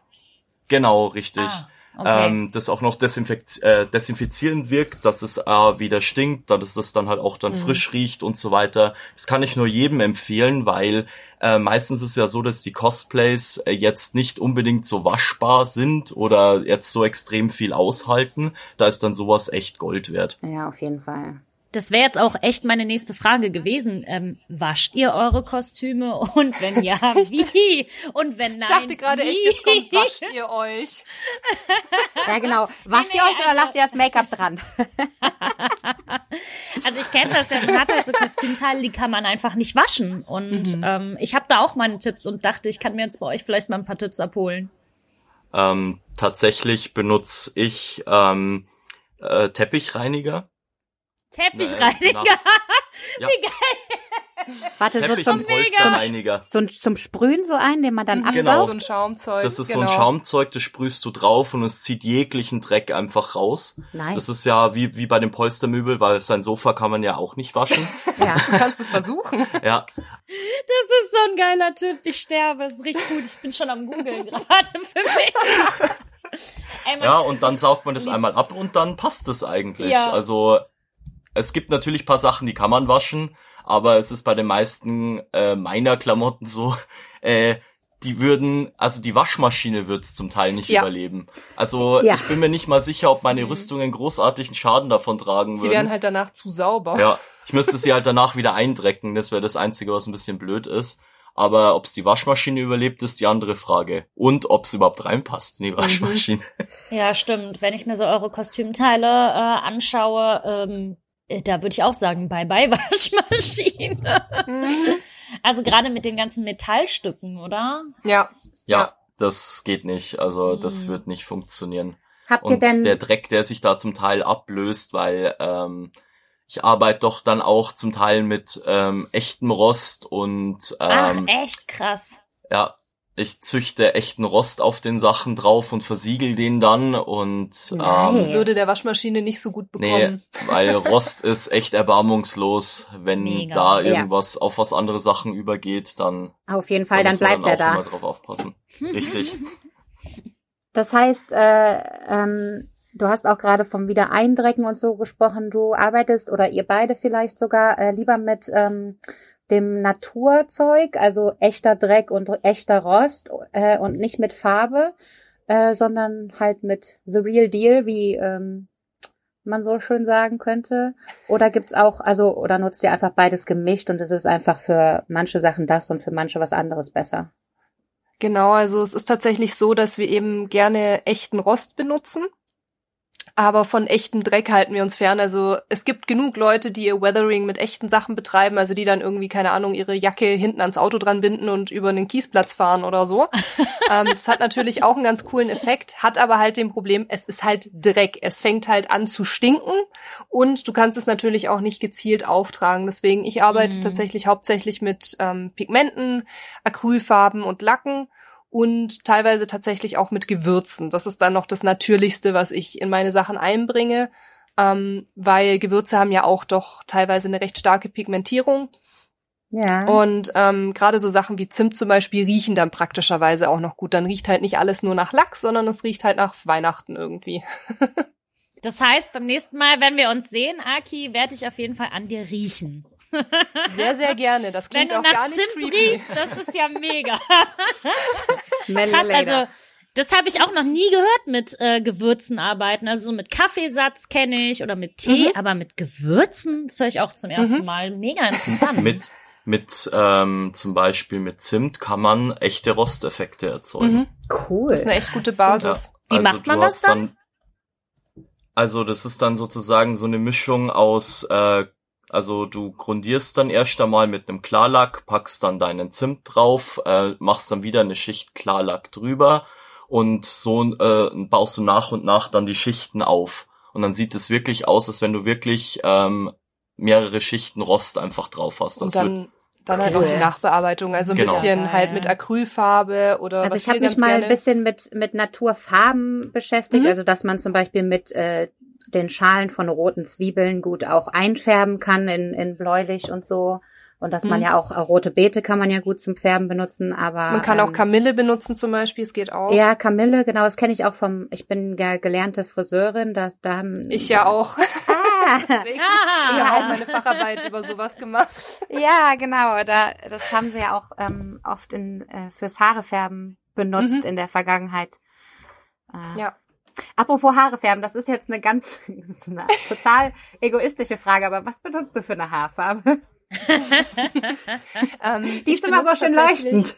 Genau, richtig. Ah, okay. ähm, das auch noch desinfiz äh, desinfizierend wirkt, dass es äh, wieder stinkt, dass es dann halt auch dann mhm. frisch riecht und so weiter. Das kann ich nur jedem empfehlen, weil äh, meistens ist ja so, dass die Cosplays äh, jetzt nicht unbedingt so waschbar sind oder jetzt so extrem viel aushalten. Da ist dann sowas echt Gold wert. Ja, auf jeden Fall das wäre jetzt auch echt meine nächste Frage gewesen. Ähm, wascht ihr eure Kostüme? Und wenn ja, wie? Und wenn nein, Ich dachte gerade echt, jetzt kommt, wascht ihr euch? (laughs) ja, genau. Wascht nee, ihr euch oder also, lasst ihr das Make-up dran? (laughs) also ich kenne das ja, man hat halt so Kostümteile, die kann man einfach nicht waschen. Und mhm. ähm, ich habe da auch meine Tipps und dachte, ich kann mir jetzt bei euch vielleicht mal ein paar Tipps abholen. Ähm, tatsächlich benutze ich ähm, äh, Teppichreiniger Teppichreiniger. (laughs) Ja. Wie geil. Warte, so zum, zum, so, zum Sprühen so ein, den man dann absaugt? Genau. So ein Schaumzeug. Das ist genau. so ein Schaumzeug, das sprühst du drauf und es zieht jeglichen Dreck einfach raus. Nice. Das ist ja wie, wie bei dem Polstermöbel, weil sein Sofa kann man ja auch nicht waschen. (laughs) ja, du kannst es versuchen. ja. Das ist so ein geiler Tipp. Ich sterbe. Es ist richtig gut. Ich bin schon am googeln (laughs) gerade für mich. Ey, ja, und dann saugt man das einmal ab und dann passt es eigentlich. Ja. Also es gibt natürlich paar Sachen, die kann man waschen, aber es ist bei den meisten äh, meiner Klamotten so, (laughs) äh, die würden, also die Waschmaschine wird es zum Teil nicht ja. überleben. Also ja. ich bin mir nicht mal sicher, ob meine mhm. Rüstungen großartigen Schaden davon tragen sie würden. Sie werden halt danach zu sauber. Ja, ich müsste sie halt danach wieder eindrecken. Das wäre das Einzige, was ein bisschen blöd ist. Aber ob es die Waschmaschine überlebt, ist die andere Frage. Und ob es überhaupt reinpasst in die mhm. Waschmaschine. Ja, stimmt. Wenn ich mir so eure Kostümteile äh, anschaue, ähm, äh, da würde ich auch sagen, bye bye (laughs) Waschmaschine. Mhm. Also gerade mit den ganzen Metallstücken, oder? Ja. Ja, Ja. das geht nicht. Also das Mhm. wird nicht funktionieren. Habt ihr Und denn, der Dreck, der sich da zum Teil ablöst, weil ähm, ich arbeite doch dann auch zum Teil mit ähm, echtem Rost und Ach, ähm, echt krass. ja, ich züchte echten Rost auf den Sachen drauf und versiegel den dann und ähm. Würde der Waschmaschine nicht so gut nee, bekommen. weil (laughs) Rost ist echt erbarmungslos. Wenn Mega. da Ja. irgendwas auf was andere Sachen übergeht, dann auf jeden Fall, da dann bleibt er da. immer drauf aufpassen. Richtig. (laughs) Das heißt, äh, ähm, du hast auch gerade vom Wiedereindrecken und so gesprochen. Du arbeitest oder ihr beide vielleicht sogar äh, lieber mit ähm, dem Naturzeug, also echter Dreck und echter Rost äh, und nicht mit Farbe, äh, sondern halt mit the real deal, wie ähm, man so schön sagen könnte. Oder gibt's auch, also oder nutzt ihr einfach beides gemischt und es ist einfach für manche Sachen das und für manche was anderes besser? Genau, also es ist tatsächlich so, dass wir eben gerne echten Rost benutzen. Aber von echtem Dreck halten wir uns fern. Also es gibt genug Leute, die ihr Weathering mit echten Sachen betreiben, also die dann irgendwie, keine Ahnung, ihre Jacke hinten ans Auto dran binden und über einen Kiesplatz fahren oder so. (laughs) ähm, das hat natürlich auch einen ganz coolen Effekt, hat aber halt den Problem, es ist halt Dreck. Es fängt halt an zu stinken und du kannst es natürlich auch nicht gezielt auftragen. Deswegen, ich arbeite Mhm. tatsächlich hauptsächlich mit ähm, Pigmenten, Acrylfarben und Lacken und teilweise tatsächlich auch mit Gewürzen. Das ist dann noch das Natürlichste, was ich in meine Sachen einbringe, ähm, weil Gewürze haben ja auch doch teilweise eine recht starke Pigmentierung. Ja. Und ähm, gerade so Sachen wie Zimt zum Beispiel riechen dann praktischerweise auch noch gut. Dann riecht halt nicht alles nur nach Lachs, sondern es riecht halt nach Weihnachten irgendwie. (laughs) Das heißt, beim nächsten Mal, wenn wir uns sehen, Aki, werde ich auf jeden Fall an dir riechen. Sehr, sehr (laughs) gerne. Das Wenn klingt du auch nach gar nicht Zimt creepy. riechst, das ist ja mega. (laughs) Krass, also das habe ich auch noch nie gehört mit äh, Gewürzen arbeiten. Also so mit Kaffeesatz kenne ich oder mit Tee, Mhm. aber mit Gewürzen, das höre ich auch zum ersten Mhm. Mal. Mega interessant. mit mit ähm, zum Beispiel mit Zimt kann man echte Rosteffekte erzeugen. Mhm. cool. Das ist eine echt gute. Basis. Wie macht man das hast dann? Also das ist dann sozusagen so eine Mischung aus, äh, also du grundierst dann erst einmal mit einem Klarlack, packst dann deinen Zimt drauf, äh, machst dann wieder eine Schicht Klarlack drüber und so äh, baust du nach und nach dann die Schichten auf. Und dann sieht es wirklich aus, als wenn du wirklich ähm, mehrere Schichten Rost einfach drauf hast. Und Das wird dann, dann halt noch die. Nachbearbeitung. Also ein Genau. bisschen halt mit Acrylfarbe oder Also was ich habe mich mal gerne ein bisschen mit, mit Naturfarben beschäftigt, Mhm. also dass man zum Beispiel mit äh, den Schalen von roten Zwiebeln gut auch einfärben kann in, in bläulich und so. Und dass man Mhm. ja auch äh, rote Beete kann man ja gut zum Färben benutzen, aber Man kann auch ähm, Kamille benutzen zum Beispiel, es geht auch. ja Kamille, genau, das kenne ich auch vom. Ich bin ja gelernte Friseurin, da da haben Ich ja auch. (laughs) Ah, (laughs) Deswegen, Ah. ich habe auch meine Facharbeit über sowas gemacht. (laughs) ja, genau, da das haben sie ja auch ähm, oft in äh, fürs Haarefärben benutzt Mhm. in der Vergangenheit. Äh, Ja. Apropos Haare färben, das ist jetzt eine ganz, (laughs) eine total egoistische Frage, aber was benutzt du für eine Haarfarbe? (laughs) Ähm, Die ist immer so schön leuchtend.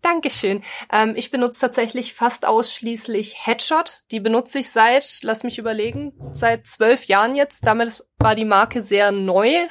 Dankeschön. Ähm, ich benutze tatsächlich fast ausschließlich Headshot. Die benutze ich seit, lass mich überlegen, seit zwölf Jahren jetzt. Damit war die Marke sehr neu.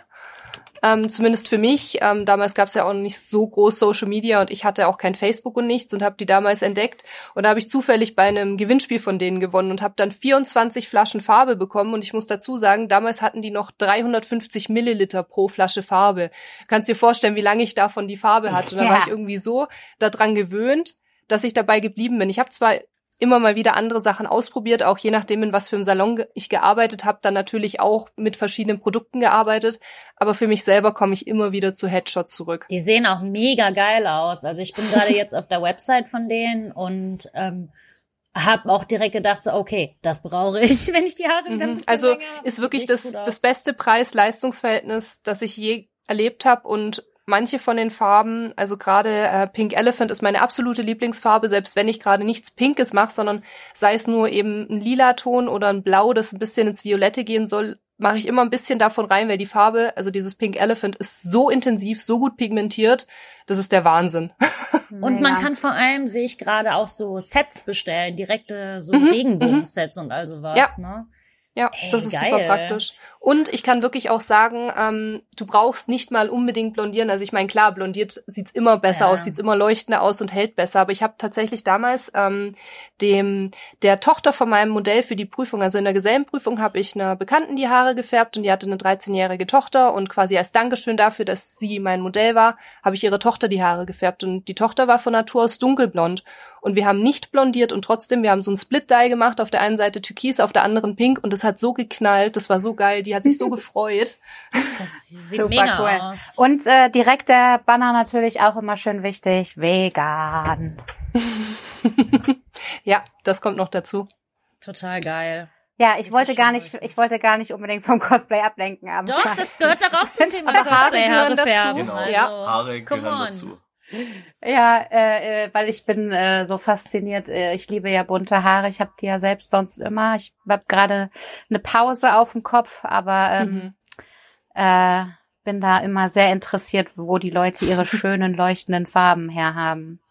Ähm, zumindest für mich. Ähm, damals gab es ja auch noch nicht so groß Social Media und ich hatte auch kein Facebook und nichts und habe die damals entdeckt. Und da habe ich zufällig bei einem Gewinnspiel von denen gewonnen und habe dann 24 Flaschen Farbe bekommen. Und ich muss dazu sagen, damals hatten die noch 350 Milliliter pro Flasche Farbe. Kannst dir vorstellen, wie lange ich davon die Farbe hatte. Und dann Ja. war ich irgendwie so daran gewöhnt, dass ich dabei geblieben bin. Ich habe zwar immer mal wieder andere Sachen ausprobiert, auch je nachdem, in was für einem Salon ich gearbeitet habe, dann natürlich auch mit verschiedenen Produkten gearbeitet. Aber für mich selber komme ich immer wieder zu Headshots zurück. Die sehen auch mega geil aus. Also ich bin gerade jetzt auf der Website von denen und ähm, habe auch direkt gedacht, so, okay, das brauche ich, (laughs) wenn ich die Haare Mhm. bisschen Also ist wirklich das, das beste Preis-Leistungsverhältnis, das ich je erlebt habe und manche von den Farben, also gerade äh, Pink Elephant ist meine absolute Lieblingsfarbe, selbst wenn ich gerade nichts Pinkes mache, sondern sei es nur eben ein lila Ton oder ein Blau, das ein bisschen ins Violette gehen soll, mache ich immer ein bisschen davon rein, weil die Farbe, also dieses Pink Elephant ist so intensiv, so gut pigmentiert, das ist der Wahnsinn. (laughs) Und man kann vor allem, sehe ich gerade, auch so Sets bestellen, direkte so Mhm, Regenbogen-Sets und all sowas, Ja. ne? Ja, Ey, das ist geil. super praktisch. Und ich kann wirklich auch sagen, ähm, du brauchst nicht mal unbedingt blondieren. Also ich meine, klar, blondiert sieht's immer besser Ja. aus, sieht's immer leuchtender aus und hält besser. Aber ich habe tatsächlich damals ähm, dem der Tochter von meinem Modell für die Prüfung, also in der Gesellenprüfung, habe ich einer Bekannten die Haare gefärbt und die hatte eine 13-jährige Tochter und quasi als Dankeschön dafür, dass sie mein Modell war, habe ich ihre Tochter die Haare gefärbt und die Tochter war von Natur aus dunkelblond und wir haben nicht blondiert und trotzdem, wir haben so ein Split-Dye gemacht, auf der einen Seite türkis, auf der anderen pink und es hat so geknallt, das war so geil, die hat sich so gefreut. Das sieht Super mega cool. aus. Und äh, direkt der Banner natürlich auch immer schön wichtig. Vegan. (laughs) Ja, das kommt noch dazu. Total geil. Ja, ich wollte gar nicht, ich wollte gar nicht unbedingt vom Cosplay ablenken, aber Doch, (laughs) das gehört doch auch zum (laughs) Thema Haare Cosplay, gehören Haare dazu. färben. Genau. Also, Ja. Haare gehören dazu. Ja, äh, äh, weil ich bin äh, so fasziniert. Äh, ich liebe ja bunte Haare. Ich habe die ja selbst sonst immer. Ich habe gerade eine Pause auf dem Kopf, aber ähm, Mhm. äh, bin da immer sehr interessiert, wo die Leute ihre (laughs) schönen leuchtenden Farben herhaben.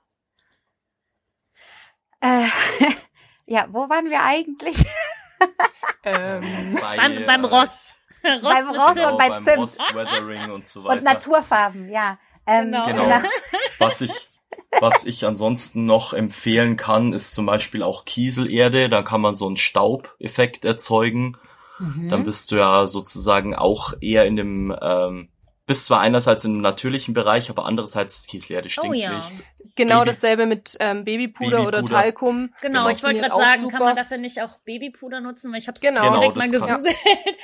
Äh, (laughs) ja, wo waren wir eigentlich? Ähm, Bei, Beim, beim äh, Rost. Rost Beim Rost und bei beim Zimt. Rost, Weathering und so weiter. Und Naturfarben, ja. Ähm, Genau. Genau. na- Was ich, was ich ansonsten noch empfehlen kann, ist zum Beispiel auch Kieselerde. Da kann man so einen Staubeffekt erzeugen. Mhm. Dann bist du ja sozusagen auch eher in dem, ähm, bist zwar einerseits im natürlichen Bereich, aber andererseits Kieselerde stinkt Oh ja. nicht. Genau Baby- dasselbe mit ähm, Babypuder, oder Babypuder. Talkum. Genau, Genau. ich wollte gerade sagen, super. kann man dafür nicht auch Babypuder nutzen? Weil ich habe es Genau. direkt Genau, mal das kann- gegoogelt.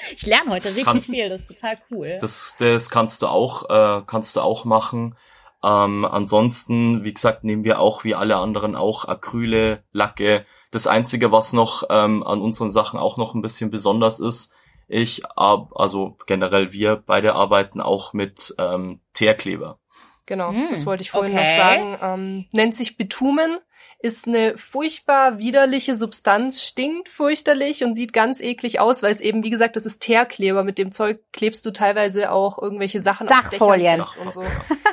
(laughs) Ich lerne heute richtig Kann- viel, das ist total cool. Das, das kannst du auch, äh, kannst du auch machen. Ähm, ansonsten, wie gesagt, nehmen wir auch wie alle anderen auch Acryle, Lacke. Das einzige, was noch ähm, an unseren Sachen auch noch ein bisschen besonders ist, ich, ab, also generell wir beide arbeiten auch mit ähm, Teerkleber. Genau, Mm, das wollte ich vorhin okay. noch sagen. Ähm, nennt sich Bitumen, ist eine furchtbar widerliche Substanz, stinkt fürchterlich und sieht ganz eklig aus, weil es eben, wie gesagt, das ist Teerkleber. Mit dem Zeug klebst du teilweise auch irgendwelche Sachen auf Dachfolien. Dächern fest und so.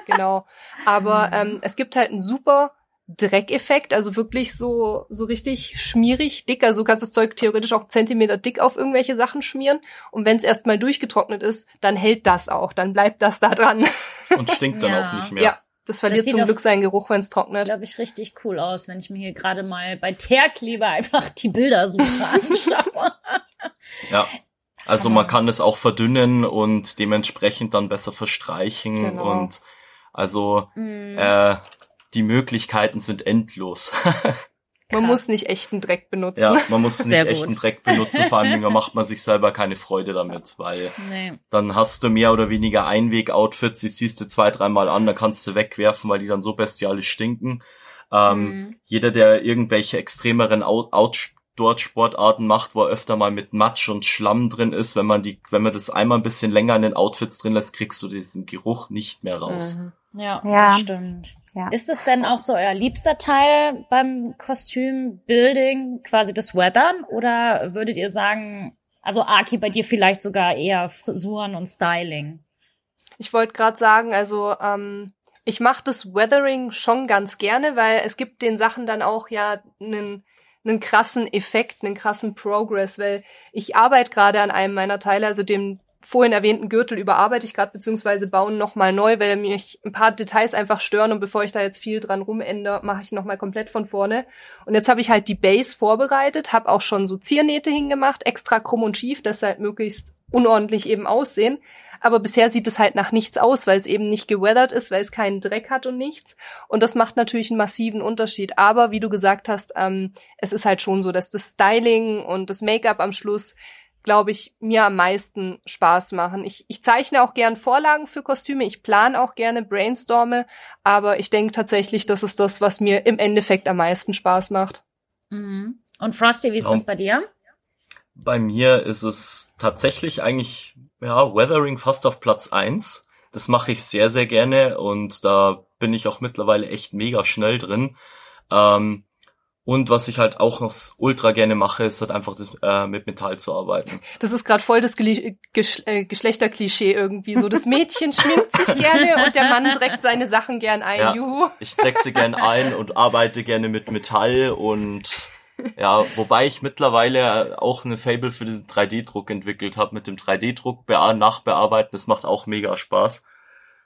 genau. Aber ähm, es gibt halt einen super Dreckeffekt, also wirklich so, so richtig schmierig dick. Also du kannst das Zeug theoretisch auch Zentimeter dick auf irgendwelche Sachen schmieren. Und wenn es erstmal durchgetrocknet ist, dann hält das auch, dann bleibt das da dran. Und stinkt dann Ja. auch nicht mehr. Ja, das verliert sieht zum Glück seinen Geruch, wenn es trocknet. glaube ich, richtig cool aus, wenn ich mir hier gerade mal bei Teerkleber einfach die Bildersuche (laughs) anschaue. Ja. Also man kann es auch verdünnen und dementsprechend dann besser verstreichen Genau. und also Mhm. äh, die Möglichkeiten sind endlos. (laughs) Man Krass. muss nicht echten Dreck benutzen. ja, man muss nicht echten Dreck benutzen, vor allem (laughs) da macht man sich selber keine Freude damit, weil nee. dann hast du mehr oder weniger Einweg-Outfits, die ziehst du zwei, dreimal an, dann kannst du wegwerfen, weil die dann so bestialisch stinken. Ähm, Mhm. Jeder, der irgendwelche extremeren Out Outdoor-Sportarten macht, wo er öfter mal mit Matsch und Schlamm drin ist, wenn man die, wenn man das einmal ein bisschen länger in den Outfits drin lässt, kriegst du diesen Geruch nicht mehr raus. Mhm. Ja, Ja. das stimmt. Ja. Ist es denn auch so euer liebster Teil beim Kostümbuilding, quasi das Weathern? Oder würdet ihr sagen, also Aki, bei dir vielleicht sogar eher Frisuren und Styling? Ich wollte gerade sagen, also ähm, ich mache das Weathering schon ganz gerne, weil es gibt den Sachen dann auch ja einen einen krassen Effekt, einen krassen Progress, weil ich arbeite gerade an einem meiner Teile, also dem vorhin erwähnten Gürtel überarbeite ich gerade beziehungsweise bauen nochmal neu, weil mich ein paar Details einfach stören und bevor ich da jetzt viel dran rumändere, mache ich nochmal komplett von vorne. Und jetzt habe ich halt die Base vorbereitet, habe auch schon so Ziernähte hingemacht, extra krumm und schief, dass sie halt möglichst unordentlich eben aussehen. Aber bisher sieht es halt nach nichts aus, weil es eben nicht geweathert ist, weil es keinen Dreck hat und nichts. Und das macht natürlich einen massiven Unterschied. Aber wie du gesagt hast, ähm, es ist halt schon so, dass das Styling und das Make-up am Schluss, glaube ich, mir am meisten Spaß machen. Ich, ich zeichne auch gern Vorlagen für Kostüme, ich plane auch gerne, brainstorme, aber ich denke tatsächlich, das ist das, was mir im Endeffekt am meisten Spaß macht. Mhm. Und Frosty, wie ist Ja. das bei dir? Bei mir ist es tatsächlich eigentlich, ja, Weathering fast auf Platz eins. Das mache ich sehr, sehr gerne und da bin ich auch mittlerweile echt mega schnell drin. Ähm, und was ich halt auch noch ultra gerne mache, ist halt einfach das, äh, mit Metall zu arbeiten. Das ist gerade voll das Geli- Gesch äh, Geschlechterklischee irgendwie. So, das Mädchen schminkt sich gerne und der Mann trägt seine Sachen gern ein. Ja. Juhu. Ich trecke sie gern ein und arbeite gerne mit Metall und Ja, wobei ich mittlerweile auch eine Fable für den 3D-Druck entwickelt habe. Mit dem 3D-Druck nachbearbeiten, das macht auch mega Spaß.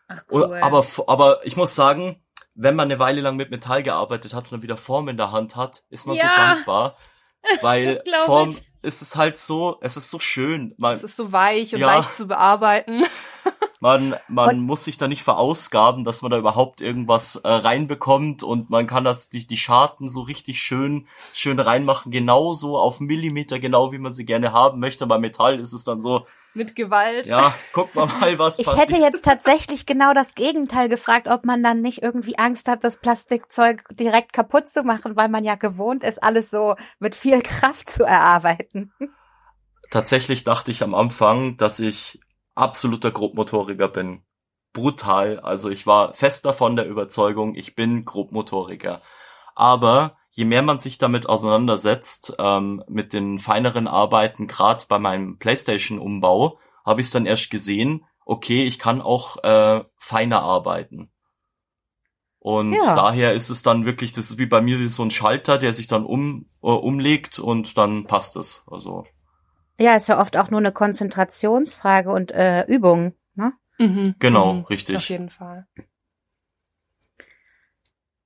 Ach, cool. Aber, aber ich muss sagen, wenn man eine Weile lang mit Metall gearbeitet hat und dann wieder Form in der Hand hat, ist man Ja. so dankbar. (laughs) Weil Form ich. ist es halt so, es ist so schön. Man, Es ist so weich und Ja. leicht zu bearbeiten. (laughs) man, man muss sich da nicht verausgaben, dass man da überhaupt irgendwas äh, reinbekommt und man kann das die, die Scharten so richtig schön schön reinmachen, genauso auf Millimeter genau wie man sie gerne haben möchte. Bei Metall ist es dann so, Mit Gewalt. ja, guck mal mal, was (laughs) Ich passiert. hätte jetzt tatsächlich genau das Gegenteil gefragt, ob man dann nicht irgendwie Angst hat, das Plastikzeug direkt kaputt zu machen, weil man ja gewohnt ist, alles so mit viel Kraft zu erarbeiten. Tatsächlich dachte ich am Anfang, dass ich absoluter Grobmotoriker bin. Brutal. Also ich war fest davon der Überzeugung, ich bin Grobmotoriker. Aber je mehr man sich damit auseinandersetzt, ähm, mit den feineren Arbeiten, gerade bei meinem PlayStation-Umbau, habe ich es dann erst gesehen, okay, ich kann auch äh, feiner arbeiten. Und Ja. daher ist es dann wirklich, das ist wie bei mir wie so ein Schalter, der sich dann um, äh, umlegt und dann passt es. Also Ja, ist ja oft auch nur eine Konzentrationsfrage und äh, Übung. Ne? Mhm. Genau, mhm. richtig. Auf jeden Fall.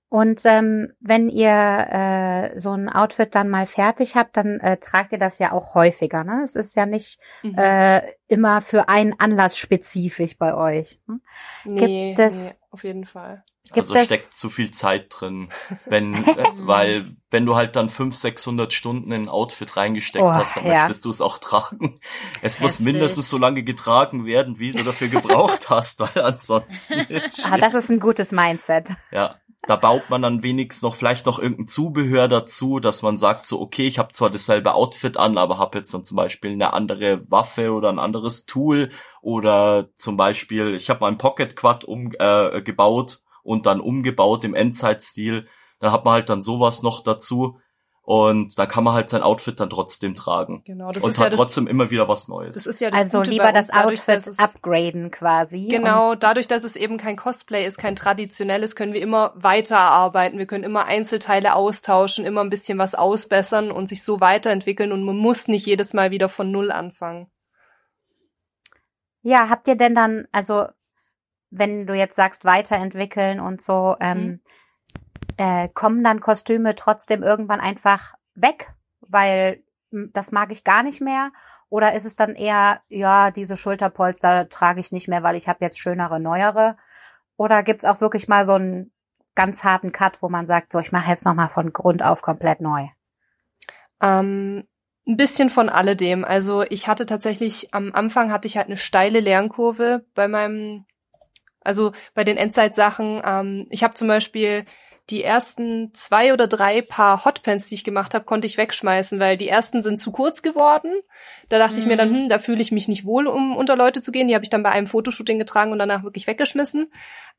Und ähm, wenn ihr äh, so ein Outfit dann mal fertig habt, dann äh, tragt ihr das ja auch häufiger. Ne? Es ist ja nicht Mhm. äh, immer für einen Anlass spezifisch bei euch. Ne? nee, gibt es- nee, auf jeden Fall. Gibt also es- steckt zu viel Zeit drin, (laughs) wenn, äh, weil wenn du halt dann 500, 600 Stunden in ein Outfit reingesteckt Oh, hast, dann ja. möchtest du es auch tragen. Es muss Heftig. mindestens so lange getragen werden, wie du dafür gebraucht hast, weil ansonsten (laughs) Ah, das ist ein gutes Mindset. ja, da baut man dann wenigstens noch vielleicht noch irgendein Zubehör dazu, dass man sagt so, okay, ich habe zwar dasselbe Outfit an, aber habe jetzt dann zum Beispiel eine andere Waffe oder ein anderes Tool oder zum Beispiel, ich habe meinen Pocket Quad um, äh, und dann umgebaut im Endzeit-Stil. Dann hat man halt dann sowas noch dazu und dann kann man halt sein Outfit dann trotzdem tragen Genau, das und ist hat ja das, trotzdem immer wieder was Neues. das ist ja das Also Gute lieber bei das uns, dadurch, Outfit es- upgraden quasi. Genau, dadurch, dass es eben kein Cosplay ist, kein traditionelles, können wir immer weiterarbeiten. Wir können immer Einzelteile austauschen, immer ein bisschen was ausbessern und sich so weiterentwickeln und man muss nicht jedes Mal wieder von Null anfangen. Ja, habt ihr denn dann, also wenn du jetzt sagst, weiterentwickeln und so, ähm, Mhm. Äh, kommen dann Kostüme trotzdem irgendwann einfach weg, weil m, das mag ich gar nicht mehr? Oder ist es dann eher, ja, diese Schulterpolster trage ich nicht mehr, weil ich habe jetzt schönere, neuere? Oder gibt's auch wirklich mal so einen ganz harten Cut, wo man sagt, so, ich mache jetzt nochmal von Grund auf komplett neu? Ähm, ein bisschen von alledem. Also ich hatte tatsächlich, am Anfang hatte ich halt eine steile Lernkurve bei meinem, also bei den Endzeit-Sachen. Ähm, ich habe zum Beispiel die ersten zwei oder drei Paar Hotpants, die ich gemacht habe, konnte ich wegschmeißen, weil die ersten sind zu kurz geworden. Da dachte ich mir dann, Mhm. hm, da fühle ich mich nicht wohl, um unter Leute zu gehen. Die habe ich dann bei einem Fotoshooting getragen und danach wirklich weggeschmissen.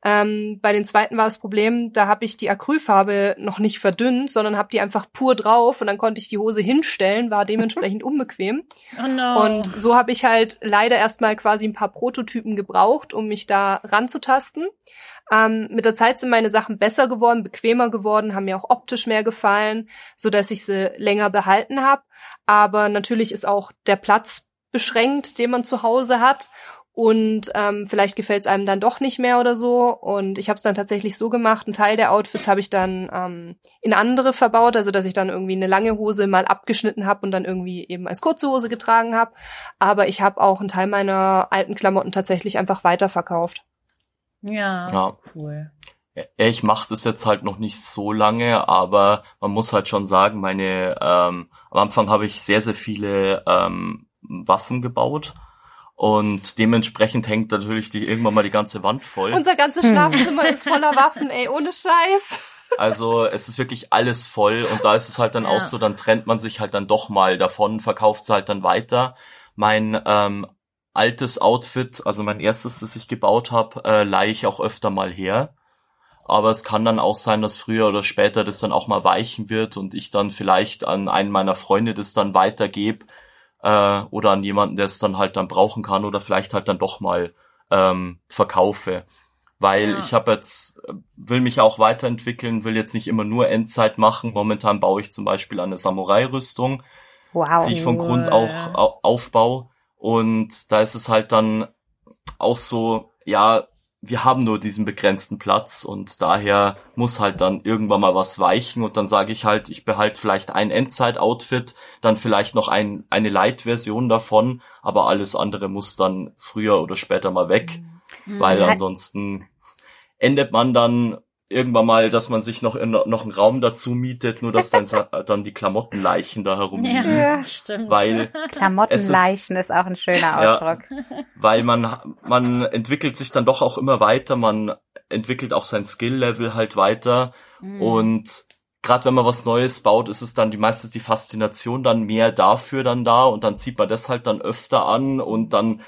Ähm, bei den zweiten war das Problem, da habe ich die Acrylfarbe noch nicht verdünnt, sondern habe die einfach pur drauf und dann konnte ich die Hose hinstellen, war dementsprechend (laughs) unbequem. Oh no. Und so habe ich halt leider erstmal quasi ein paar Prototypen gebraucht, um mich da ranzutasten. Ähm, mit der Zeit sind meine Sachen besser geworden, bequemer geworden, haben mir auch optisch mehr gefallen, so dass ich sie länger behalten habe. Aber natürlich ist auch der Platz beschränkt, den man zu Hause hat. Und ähm, vielleicht gefällt es einem dann doch nicht mehr oder so. Und ich habe es dann tatsächlich so gemacht. Ein Teil der Outfits habe ich dann ähm, in andere verbaut, also dass ich dann irgendwie eine lange Hose mal abgeschnitten habe und dann irgendwie eben als kurze Hose getragen habe. Aber ich habe auch einen Teil meiner alten Klamotten tatsächlich einfach weiterverkauft. ja, ja. cool. Ich mache das jetzt halt noch nicht so lange, aber man muss halt schon sagen, meine ähm, am Anfang habe ich sehr, sehr viele ähm, Waffen gebaut und dementsprechend hängt natürlich die irgendwann mal die ganze Wand voll. Unser ganzes Hm. Schlafzimmer ist voller Waffen, ey, ohne Scheiß. Also es ist wirklich alles voll und da ist es halt dann Ja. auch so, dann trennt man sich halt dann doch mal davon, verkauft es halt dann weiter. Mein ähm, altes Outfit, also mein erstes, das ich gebaut habe, äh, leihe ich auch öfter mal her. Aber es kann dann auch sein, dass früher oder später das dann auch mal weichen wird und ich dann vielleicht an einen meiner Freunde das dann weitergebe äh, oder an jemanden, der es dann halt dann brauchen kann oder vielleicht halt dann doch mal ähm, verkaufe. weil Ja. ich habe jetzt will mich auch weiterentwickeln, will jetzt nicht immer nur Endzeit machen. Momentan baue ich zum Beispiel eine Samurai-Rüstung, Wow. die ich von. Grund auch au aufbaue. Und da ist es halt dann auch so, ja, wir haben nur diesen begrenzten Platz und daher muss halt dann irgendwann mal was weichen und dann sage ich halt, ich behalte vielleicht ein Endzeit-Outfit, dann vielleicht noch ein, eine Light-Version davon, aber alles andere muss dann früher oder später mal weg, Mhm. weil ansonsten endet man dann irgendwann mal, dass man sich noch in, noch einen Raum dazu mietet, nur dass dann, (laughs) dann die Klamottenleichen da herumliegen. Ja, Ja. stimmt. Weil (laughs) Klamottenleichen ist, auch ein schöner Ja. Ausdruck. weil man man entwickelt sich dann doch auch immer weiter, man entwickelt auch sein Skill-Level halt weiter Mhm. und gerade wenn man was Neues baut, ist es dann die meistens die Faszination dann mehr dafür dann da und dann zieht man das halt dann öfter an und dann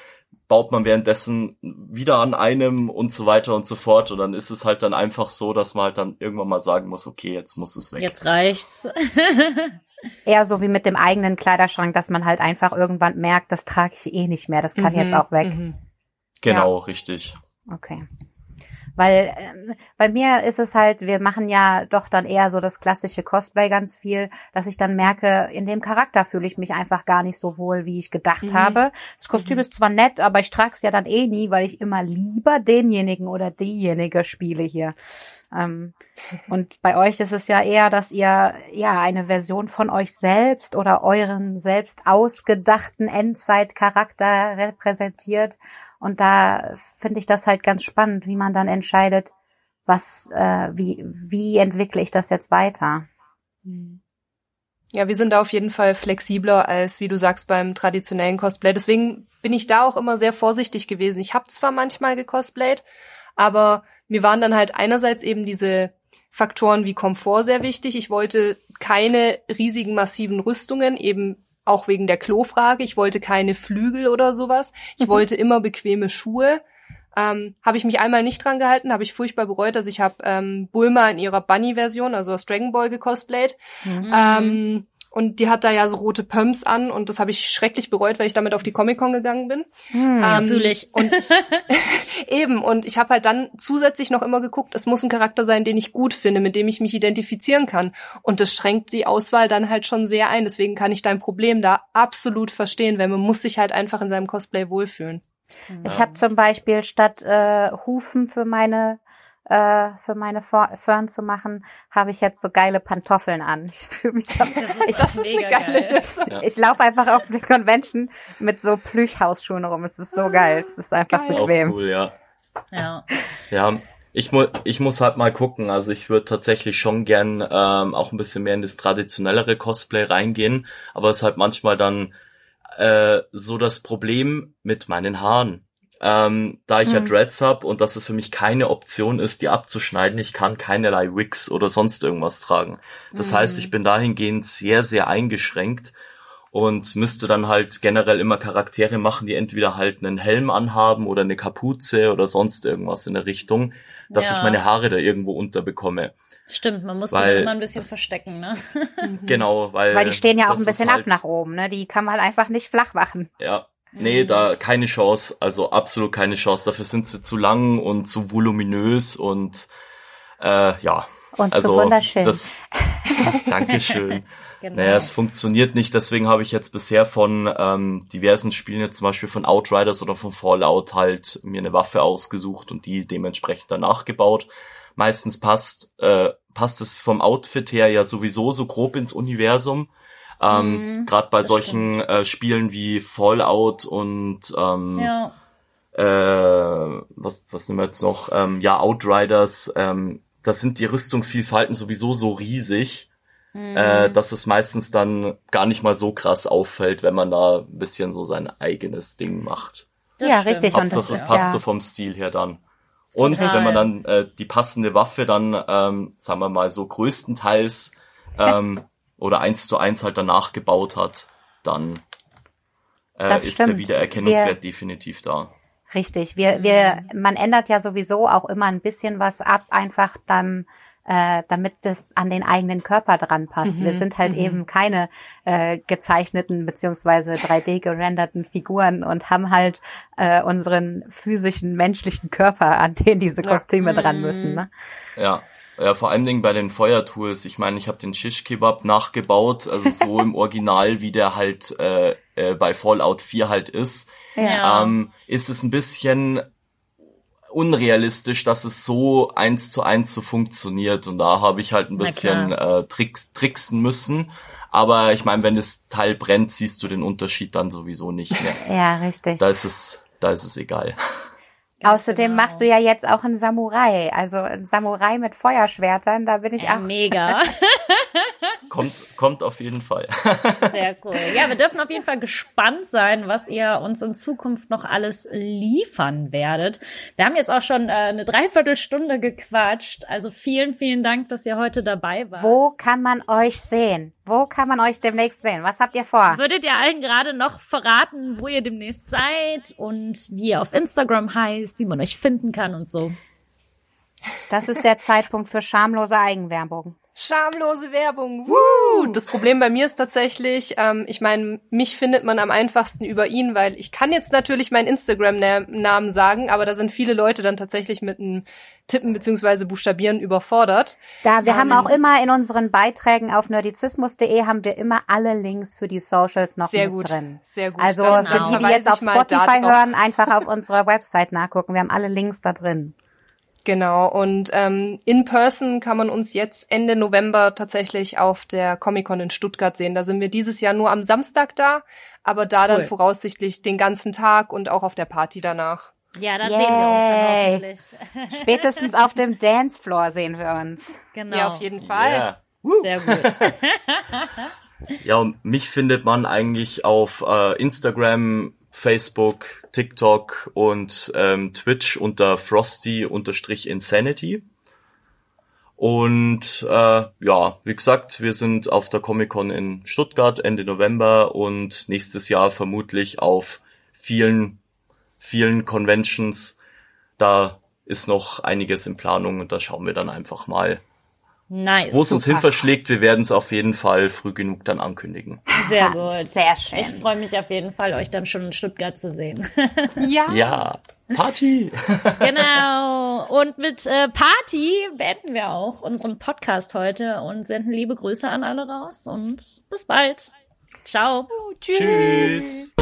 baut man währenddessen wieder an einem und so weiter und so fort und dann ist es halt dann einfach so, dass man halt dann irgendwann mal sagen muss, okay, jetzt muss es weg. Jetzt reicht's. (laughs) Eher so wie mit dem eigenen Kleiderschrank, dass man halt einfach irgendwann merkt, das trage ich eh nicht mehr, das kann Mhm, jetzt auch weg. mhm. Genau, richtig. Okay. Weil ähm, bei mir ist es halt, wir machen ja doch dann eher so das klassische Cosplay ganz viel, dass ich dann merke, in dem Charakter fühle ich mich einfach gar nicht so wohl, wie ich gedacht Mhm. habe. Das Kostüm ist zwar nett, aber ich trage es ja dann eh nie, weil ich immer lieber denjenigen oder diejenige spiele hier. Ähm, und bei euch ist es ja eher, dass ihr ja eine Version von euch selbst oder euren selbst ausgedachten Endzeitcharakter repräsentiert. Und da finde ich das halt ganz spannend, wie man dann entscheidet, was, äh, wie, wie entwickle ich das jetzt weiter? Ja, wir sind da auf jeden Fall flexibler als, wie du sagst, beim traditionellen Cosplay. Deswegen bin ich da auch immer sehr vorsichtig gewesen. Ich habe zwar manchmal gecosplayt, aber mir waren dann halt einerseits eben diese Faktoren wie Komfort sehr wichtig. Ich wollte keine riesigen, massiven Rüstungen, eben auch wegen der Klofrage. Ich wollte keine Flügel oder sowas. Ich wollte immer bequeme Schuhe. Ähm, habe ich mich einmal nicht dran gehalten, habe ich furchtbar bereut. Also ich habe ähm, Bulma in ihrer Bunny-Version, also aus Dragon Ball, gecosplayt. Mhm. Ähm, und die hat da ja so rote Pumps an und das habe ich schrecklich bereut, weil ich damit auf die Comic-Con gegangen bin. Hm. Ähm, Fühl ich. Und (laughs) eben, und ich habe halt dann zusätzlich noch immer geguckt, es muss ein Charakter sein, den ich gut finde, mit dem ich mich identifizieren kann. Und das schränkt die Auswahl dann halt schon sehr ein. Deswegen kann ich dein Problem da absolut verstehen, weil man muss sich halt einfach in seinem Cosplay wohlfühlen. Ich habe zum Beispiel statt äh, Hufen für meine äh, für meine Fern zu machen, habe ich jetzt so geile Pantoffeln an. Ich fühle mich da, ich, (laughs) Das ist eine geile Lösung. Ja. ich laufe einfach auf der Convention mit so Plüschhausschuhen rum. Es ist so geil. Es ist einfach so Auch bequem. cool, ja. Ja. Ja, ich, mu ich muss halt mal gucken. Also ich würde tatsächlich schon gern ähm, auch ein bisschen mehr in das traditionellere Cosplay reingehen. Aber es ist halt manchmal dann äh, so das Problem mit meinen Haaren. Ähm, da ich ja Hm. Dreads hab und dass es für mich keine Option ist, die abzuschneiden, ich kann keinerlei Wigs oder sonst irgendwas tragen. Das Mhm. heißt, ich bin dahingehend sehr, sehr eingeschränkt und müsste dann halt generell immer Charaktere machen, die entweder halt einen Helm anhaben oder eine Kapuze oder sonst irgendwas in der Richtung, dass Ja. ich meine Haare da irgendwo unterbekomme. Stimmt, man muss Weil- sie immer ein bisschen verstecken, ne? (laughs) Genau, weil Weil die stehen ja auch ein bisschen ab halt, nach oben, ne? Die kann man einfach nicht flach machen. Ja. Nee, da keine Chance, also absolut keine Chance. Dafür sind sie zu lang und zu voluminös und äh, ja. Und Also so wunderschön. das (laughs) Dankeschön. Genau. Naja, es funktioniert nicht, deswegen habe ich jetzt bisher von ähm, diversen Spielen, jetzt zum Beispiel von Outriders oder von Fallout, halt mir eine Waffe ausgesucht und die dementsprechend danach gebaut. Meistens passt, äh, passt es vom Outfit her ja sowieso so grob ins Universum. Ähm, Mhm, Gerade bei das solchen äh, Spielen wie Fallout und ähm, ja. äh, was, was nehmen wir jetzt noch? Ähm, ja, Outriders, ähm, da sind die Rüstungsvielfalten sowieso so riesig, Mhm. äh, dass es meistens dann gar nicht mal so krass auffällt, wenn man da ein bisschen so sein eigenes Ding macht. Das Ja, stimmt. richtig, und das es ist passt ja- so vom Stil her dann. Und Total. wenn man dann äh, die passende Waffe dann, ähm, sagen wir mal so größtenteils ähm, (laughs) oder eins zu eins halt danach gebaut hat, dann äh, ist der stimmt. Wiedererkennungswert definitiv da. Richtig. Wir, wir, man ändert ja sowieso auch immer ein bisschen was ab, einfach dann, äh, damit das an den eigenen Körper dran passt. Mhm, Wir sind halt mhm. eben keine äh, gezeichneten beziehungsweise 3D gerenderten Figuren und haben halt äh, unseren physischen menschlichen Körper, an den diese Ja. Kostüme dran Mhm. müssen. Ne? Ja. Ja, vor allen Dingen bei den Feuertools. Ich meine, ich habe den Shish Kebab nachgebaut, also so (laughs) im Original, wie der halt äh, äh, bei Fallout 4 halt ist. Ja. ähm, ist es ein bisschen unrealistisch, dass es so eins zu eins so funktioniert. Und da habe ich halt ein bisschen äh, Tricks, tricksen müssen. Aber ich meine, wenn das Teil brennt, siehst du den Unterschied dann sowieso nicht mehr. (laughs) Ja, richtig. Da ist es, da ist es egal. Außerdem genau. machst du ja jetzt auch einen Samurai. Also ein Samurai mit Feuerschwertern, da bin ich ja, auch. mega. (laughs) Kommt, kommt auf jeden Fall. (laughs) Sehr cool. Ja, wir dürfen auf jeden Fall gespannt sein, was ihr uns in Zukunft noch alles liefern werdet. Wir haben jetzt auch schon äh, eine Dreiviertelstunde gequatscht. Also vielen, vielen Dank, dass ihr heute dabei wart. Wo kann man euch sehen? Wo kann man euch demnächst sehen? Was habt ihr vor? Würdet ihr allen gerade noch verraten, wo ihr demnächst seid und wie ihr auf Instagram heißt, wie man euch finden kann und so? Das ist der Zeitpunkt für schamlose Eigenwerbung. Schamlose Werbung. Woo! Das Problem bei mir ist tatsächlich, ähm, ich meine, mich findet man am einfachsten über ihn, weil ich kann jetzt natürlich meinen Instagram-Namen sagen, aber da sind viele Leute dann tatsächlich mit einem Tippen beziehungsweise Buchstabieren überfordert. Da, wir Ähm, haben auch immer in unseren Beiträgen auf nerdizismus.de haben wir immer alle Links für die Socials noch Sehr mit gut, drin. sehr gut. Also Dann für die, die verweise jetzt auf Spotify hören, einfach auf unserer Website nachgucken. Wir haben alle Links da drin. Genau, und ähm, in person kann man uns jetzt Ende November tatsächlich auf der Comic-Con in Stuttgart sehen. Da sind wir dieses Jahr nur am Samstag da, aber da dann Cool. voraussichtlich den ganzen Tag und auch auf der Party danach. Ja, da sehen wir uns dann hoffentlich. (laughs) Spätestens auf dem Dancefloor sehen wir uns. Genau. Ja, auf jeden Fall. Yeah. Sehr gut. (laughs) Ja, und mich findet man eigentlich auf äh, Instagram, Facebook, TikTok und ähm, Twitch unter Frosty-Insanity. Und äh, ja, wie gesagt, wir sind auf der Comic-Con in Stuttgart Ende November und nächstes Jahr vermutlich auf vielen, vielen Conventions. Da ist noch einiges in Planung und da schauen wir dann einfach mal, Nice. wo es uns Super. hin verschlägt. Wir werden es auf jeden Fall früh genug dann ankündigen. Sehr gut. sehr schön. Ich freue mich auf jeden Fall, euch dann schon in Stuttgart zu sehen. (laughs) Ja. Ja, Party! (laughs) genau. Und mit äh, Party beenden wir auch unseren Podcast heute und senden liebe Grüße an alle raus und bis bald. Ciao. Tschüss.